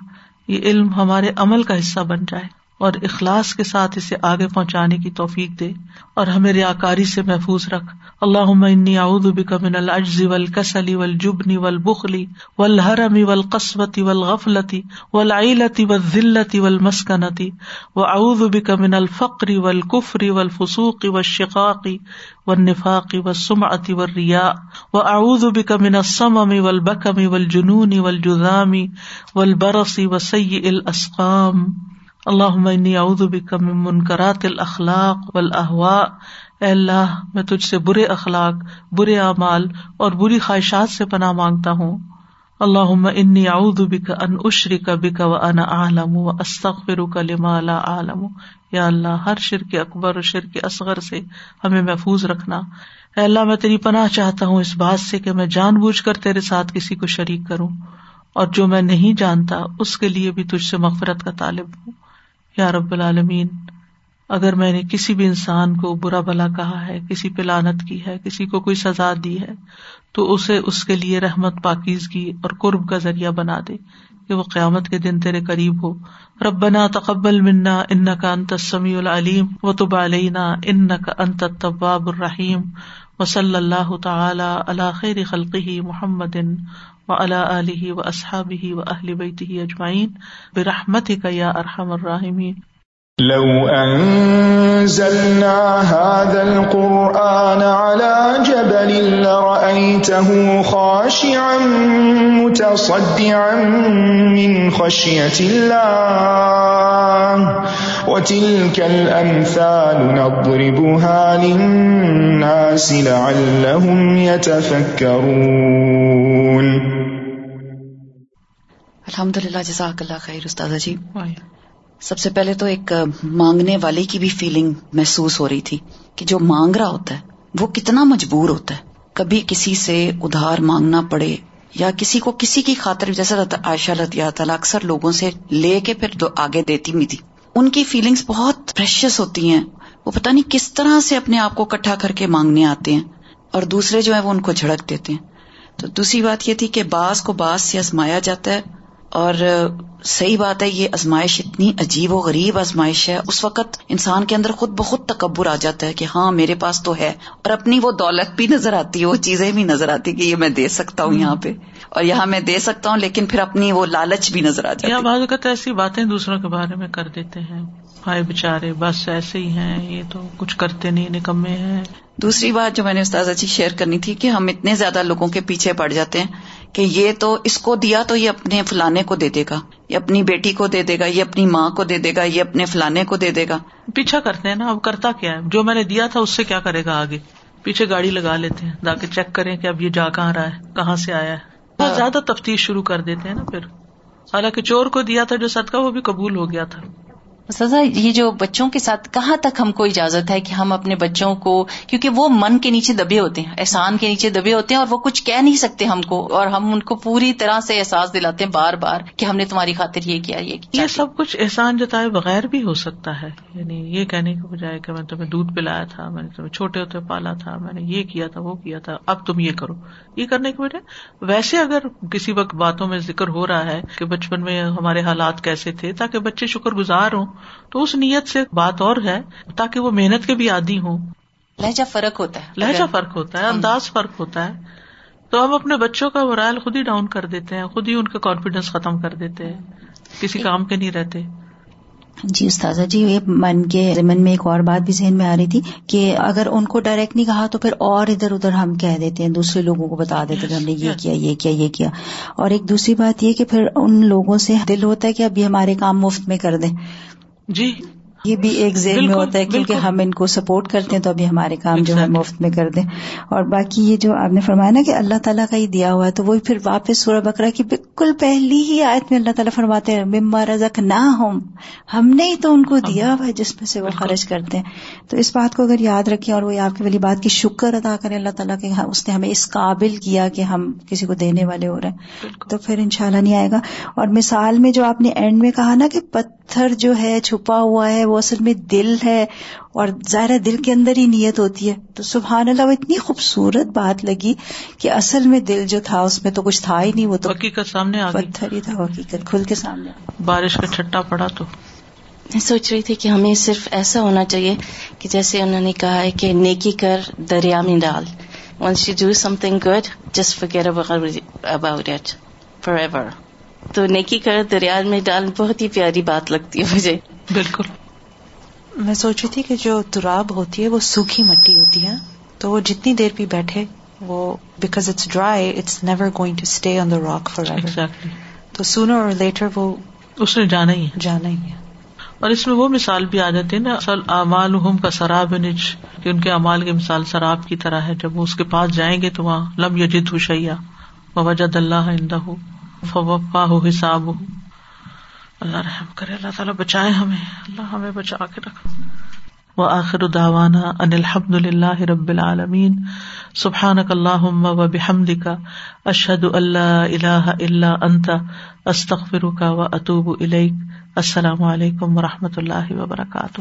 یہ علم ہمارے عمل کا حصہ بن جائے۔ اور اخلاص کے ساتھ اسے آگے پہنچانے کی توفیق دے اور ہمیں ریاکاری سے محفوظ رکھ۔ اللہ انی اعوذ بک من العجز والکسل والجبن والبخل والحرم والقسوة والغفلة والعیلة والذلة والمسکنة واعوذ بک من الفقر والکفر والفسوق والشقاق والنفاق والسمعة والریاء واعوذ بک من الصمم والبکم والجنون والجذام والبرص وسیء الاسقام۔ اللہ من منکرات الاخلاق والاحواء اے اللہ، میں تجھ سے برے اخلاق، برے اعمال اور بری خواہشات سے پناہ مانگتا ہوں۔ اللہ انی اعوذ بک ان اشرک بک وانا اعلم واستغفرک لما لا اعلم۔ یا اللہ، ہر شرک اکبر اور شرک اصغر سے ہمیں محفوظ رکھنا۔ اے اللہ، میں تیری پناہ چاہتا ہوں اس بات سے کہ میں جان بوجھ کر تیرے ساتھ کسی کو شریک کروں۔ اور جو میں نہیں جانتا، اس کے لیے بھی تجھ سے مغفرت کا طالب ہوں۔ یا رب العالمین، اگر میں نے کسی بھی انسان کو برا بلا کہا ہے، کسی پہ لانت کی ہے، کسی کو کوئی سزا دی ہے، تو اسے اس کے لیے رحمت، پاکیزگی اور قرب کا ذریعہ بنا دے کہ وہ قیامت کے دن تیرے قریب ہو۔ ربنا تقبل منا ان کا انت سمیع العلیم و تب علینا ان کا انت طباب الرحیم و صلی اللہ تعالی اللہ خیر خلقی محمد و الا علیہ و اصحاب ہی و اہل بیت ہی اجمعین برحمت کا یا ارحم الراحمین۔ لو انزلنا هذا القرآن على جبل لرأيته خاشعا متصدعا من خشية الله وتلك الأمثال نضربها للناس لعلهم يتفكرون. الحمد للہ جزاک اللہ خیر استاذہ جی. سب سے پہلے تو ایک مانگنے والے کی بھی فیلنگ محسوس ہو رہی تھی کہ جو مانگ رہا ہوتا ہے وہ کتنا مجبور ہوتا ہے؟ کبھی کسی سے ادھار مانگنا پڑے یا کسی کو کسی کی خاطر جیسا عائشہ لطیہ تعالیٰ اکثر لوگوں سے لے کے پھر آگے دیتی بھی تھی۔ ان کی فیلنگس بہت پریشیس ہوتی ہیں۔ وہ پتہ نہیں کس طرح سے اپنے آپ کو کٹھا کر کے مانگنے آتے ہیں اور دوسرے جو ہے وہ ان کو جھڑک دیتے ہیں۔ تو دوسری بات یہ تھی کہ باس کو باس سے آزمایا جاتا ہے۔ اور صحیح بات ہے یہ ازمائش اتنی عجیب و غریب ازمائش ہے۔ اس وقت انسان کے اندر خود بہت تکبر آ جاتا ہے کہ ہاں میرے پاس تو ہے۔ اور اپنی وہ دولت بھی نظر آتی ہے وہ چیزیں بھی نظر آتی کہ یہ میں دے سکتا ہوں یہاں پہ۔ اور یہاں میں دے سکتا ہوں لیکن پھر اپنی وہ لالچ بھی نظر آ جاتی ہے۔ بعض اوقات ایسی باتیں دوسروں کے بارے میں کر دیتے ہیں۔ بھائی بےچارے بس ایسے ہی ہیں یہ تو کچھ کرتے نہیں نکمے ہیں۔ دوسری بات جو میں نے استاذہ جی شیئر کرنی تھی کہ ہم اتنے زیادہ لوگوں کے پیچھے پڑ جاتے ہیں۔ کہ یہ تو اس کو دیا تو یہ اپنے فلانے کو دے دے گا یہ اپنی بیٹی کو دے دے گا یہ اپنی ماں کو دے دے گا یہ اپنے فلانے کو دے دے گا۔ پیچھا کرتے ہیں نا اب کرتا کیا ہے؟ جو میں نے دیا تھا اس سے کیا کرے گا آگے؟ پیچھے گاڑی لگا لیتے ہیں تاکہ چیک کریں کہ اب یہ جا کہاں رہا ہے کہاں سے آیا ہے۔ بہت زیادہ تفتیش شروع کر دیتے ہیں نا پھر۔ حالانکہ چور کو دیا تھا جو صدقہ وہ بھی قبول ہو گیا تھا۔ سزا یہ جو بچوں کے ساتھ کہاں تک ہم کو اجازت ہے کہ ہم اپنے بچوں کو، کیونکہ وہ من کے نیچے دبے ہوتے ہیں، احسان کے نیچے دبے ہوتے ہیں اور وہ کچھ کہہ نہیں سکتے ہم کو، اور ہم ان کو پوری طرح سے احساس دلاتے ہیں بار بار کہ ہم نے تمہاری خاطر یہ کیا یہ کیا۔ یہ سب کچھ احسان جتائے بغیر بھی ہو سکتا ہے۔ یعنی یہ کہنے کے بجائے کہ میں نے تمہیں دودھ پلایا تھا، میں نے تمہیں چھوٹے ہوتے پالا تھا، میں نے یہ کیا تھا، وہ کیا تھا، اب تم یہ کرو۔ یہ کرنے کے بجائے، ویسے اگر کسی وقت باتوں میں ذکر ہو رہا ہے کہ بچپن میں ہمارے حالات کیسے تھے، تاکہ بچے شکر گزار ہوں تو اس نیت سے بات اور ہے تاکہ وہ محنت کے بھی عادی ہوں۔ لہجہ فرق ہوتا ہے۔ لہجہ فرق ہوتا ہے انداز فرق ہوتا ہے۔ تو ہم اپنے بچوں کا ورائل خود ہی ڈاؤن کر دیتے ہیں خود ہی ان کا کانفیڈینس ختم کر دیتے ہیں۔ کسی کام کے نہیں رہتے۔ جی استاذہ جی یہ من کے ضمن میں ایک اور بات بھی ذہن میں آ رہی تھی کہ اگر ان کو ڈائریکٹ نہیں کہا تو پھر اور ادھر ادھر ہم کہہ دیتے ہیں دوسرے لوگوں کو بتا دیتے کہ ہم نے یہ کیا یہ کیا یہ کیا۔ اور ایک دوسری بات یہ کہ پھر ان لوگوں سے دل ہوتا ہے کہ اب یہ ہمارے کام مفت میں کر دیں۔ جی۔ یہ بھی ایک ذہن میں ہوتا ہے کیونکہ ہم ان کو سپورٹ کرتے ہیں تو ابھی ہمارے کام جو ہے مفت میں کر دیں۔ اور باقی یہ جو آپ نے فرمایا نا کہ اللہ تعالیٰ کا ہی دیا ہوا ہے تو وہی پھر واپس سورہ بکرا کی بالکل پہلی ہی آیت میں اللہ تعالیٰ فرماتے ہیں مما رزق نہ ہوں ہم نے ہی تو ان کو دیا ہوا ہے جس میں سے وہ خرچ کرتے ہیں۔ تو اس بات کو اگر یاد رکھیں اور وہ آپ کی والی بات کی شکر ادا کریں اللہ تعالیٰ کے اس نے ہمیں اس قابل کیا کہ ہم کسی کو دینے والے ہو رہے ہیں۔ تو پھر ان نہیں آئے گا۔ اور مثال میں جو آپ نے اینڈ میں کہا نا کہ پتھر جو ہے چھپا ہوا ہے وہ اصل میں دل ہے اور ظاہر دل کے اندر ہی نیت ہوتی ہے۔ تو سبحان اللہ وہ اتنی خوبصورت بات لگی کہ اصل میں دل جو تھا اس میں تو کچھ تھا ہی نہیں وہ تو حقیقت سامنے پتھر ہی تھا حقیقت کھل کے سامنے بارش کا چھٹا پڑا تو۔ میں سوچ رہی تھی کہ ہمیں صرف ایسا ہونا چاہیے کہ جیسے انہوں نے کہا ہے کہ نیکی کر دریا میں ڈال۔ Once you do something good just forget about it forever تو نیکی کر دریا میں ڈال بہت ہی پیاری بات لگتی ہے مجھے۔ بالکل۔ میں سوچ رہی تھی کہ جو تراب ہوتی ہے وہ سوکھی مٹی ہوتی ہے تو وہ جتنی دیر بھی بیٹھے وہ because it's dry it's never going to stay on the rock forever ever تو سونر اور لیٹر وہ اس نے جانا ہی جانا ہی ہے۔ اور اس میں وہ مثال بھی آ جاتی ہے نا اصل امال کا سراب نج کہ ان کے امال کی مثال سراب کی طرح ہے۔ جب وہ اس کے پاس جائیں گے تو وہاں لم یجد ہوشیا وجد اللہ اندہ فوفا ہو حساب ہو اللہ رحم کرے، اللہ تعالیٰ بچائے ہمیں۔ اللہ ہمیں بچا کے رکھو وہ آخر داوانا ان الحمد للہ رب العالمین۔ سبحان اللہ و بحمد کا اشد اللہ اللہ اللہ انت استخر کا و اطوب السلام علیکم و رحمۃ اللہ وبرکاتہ۔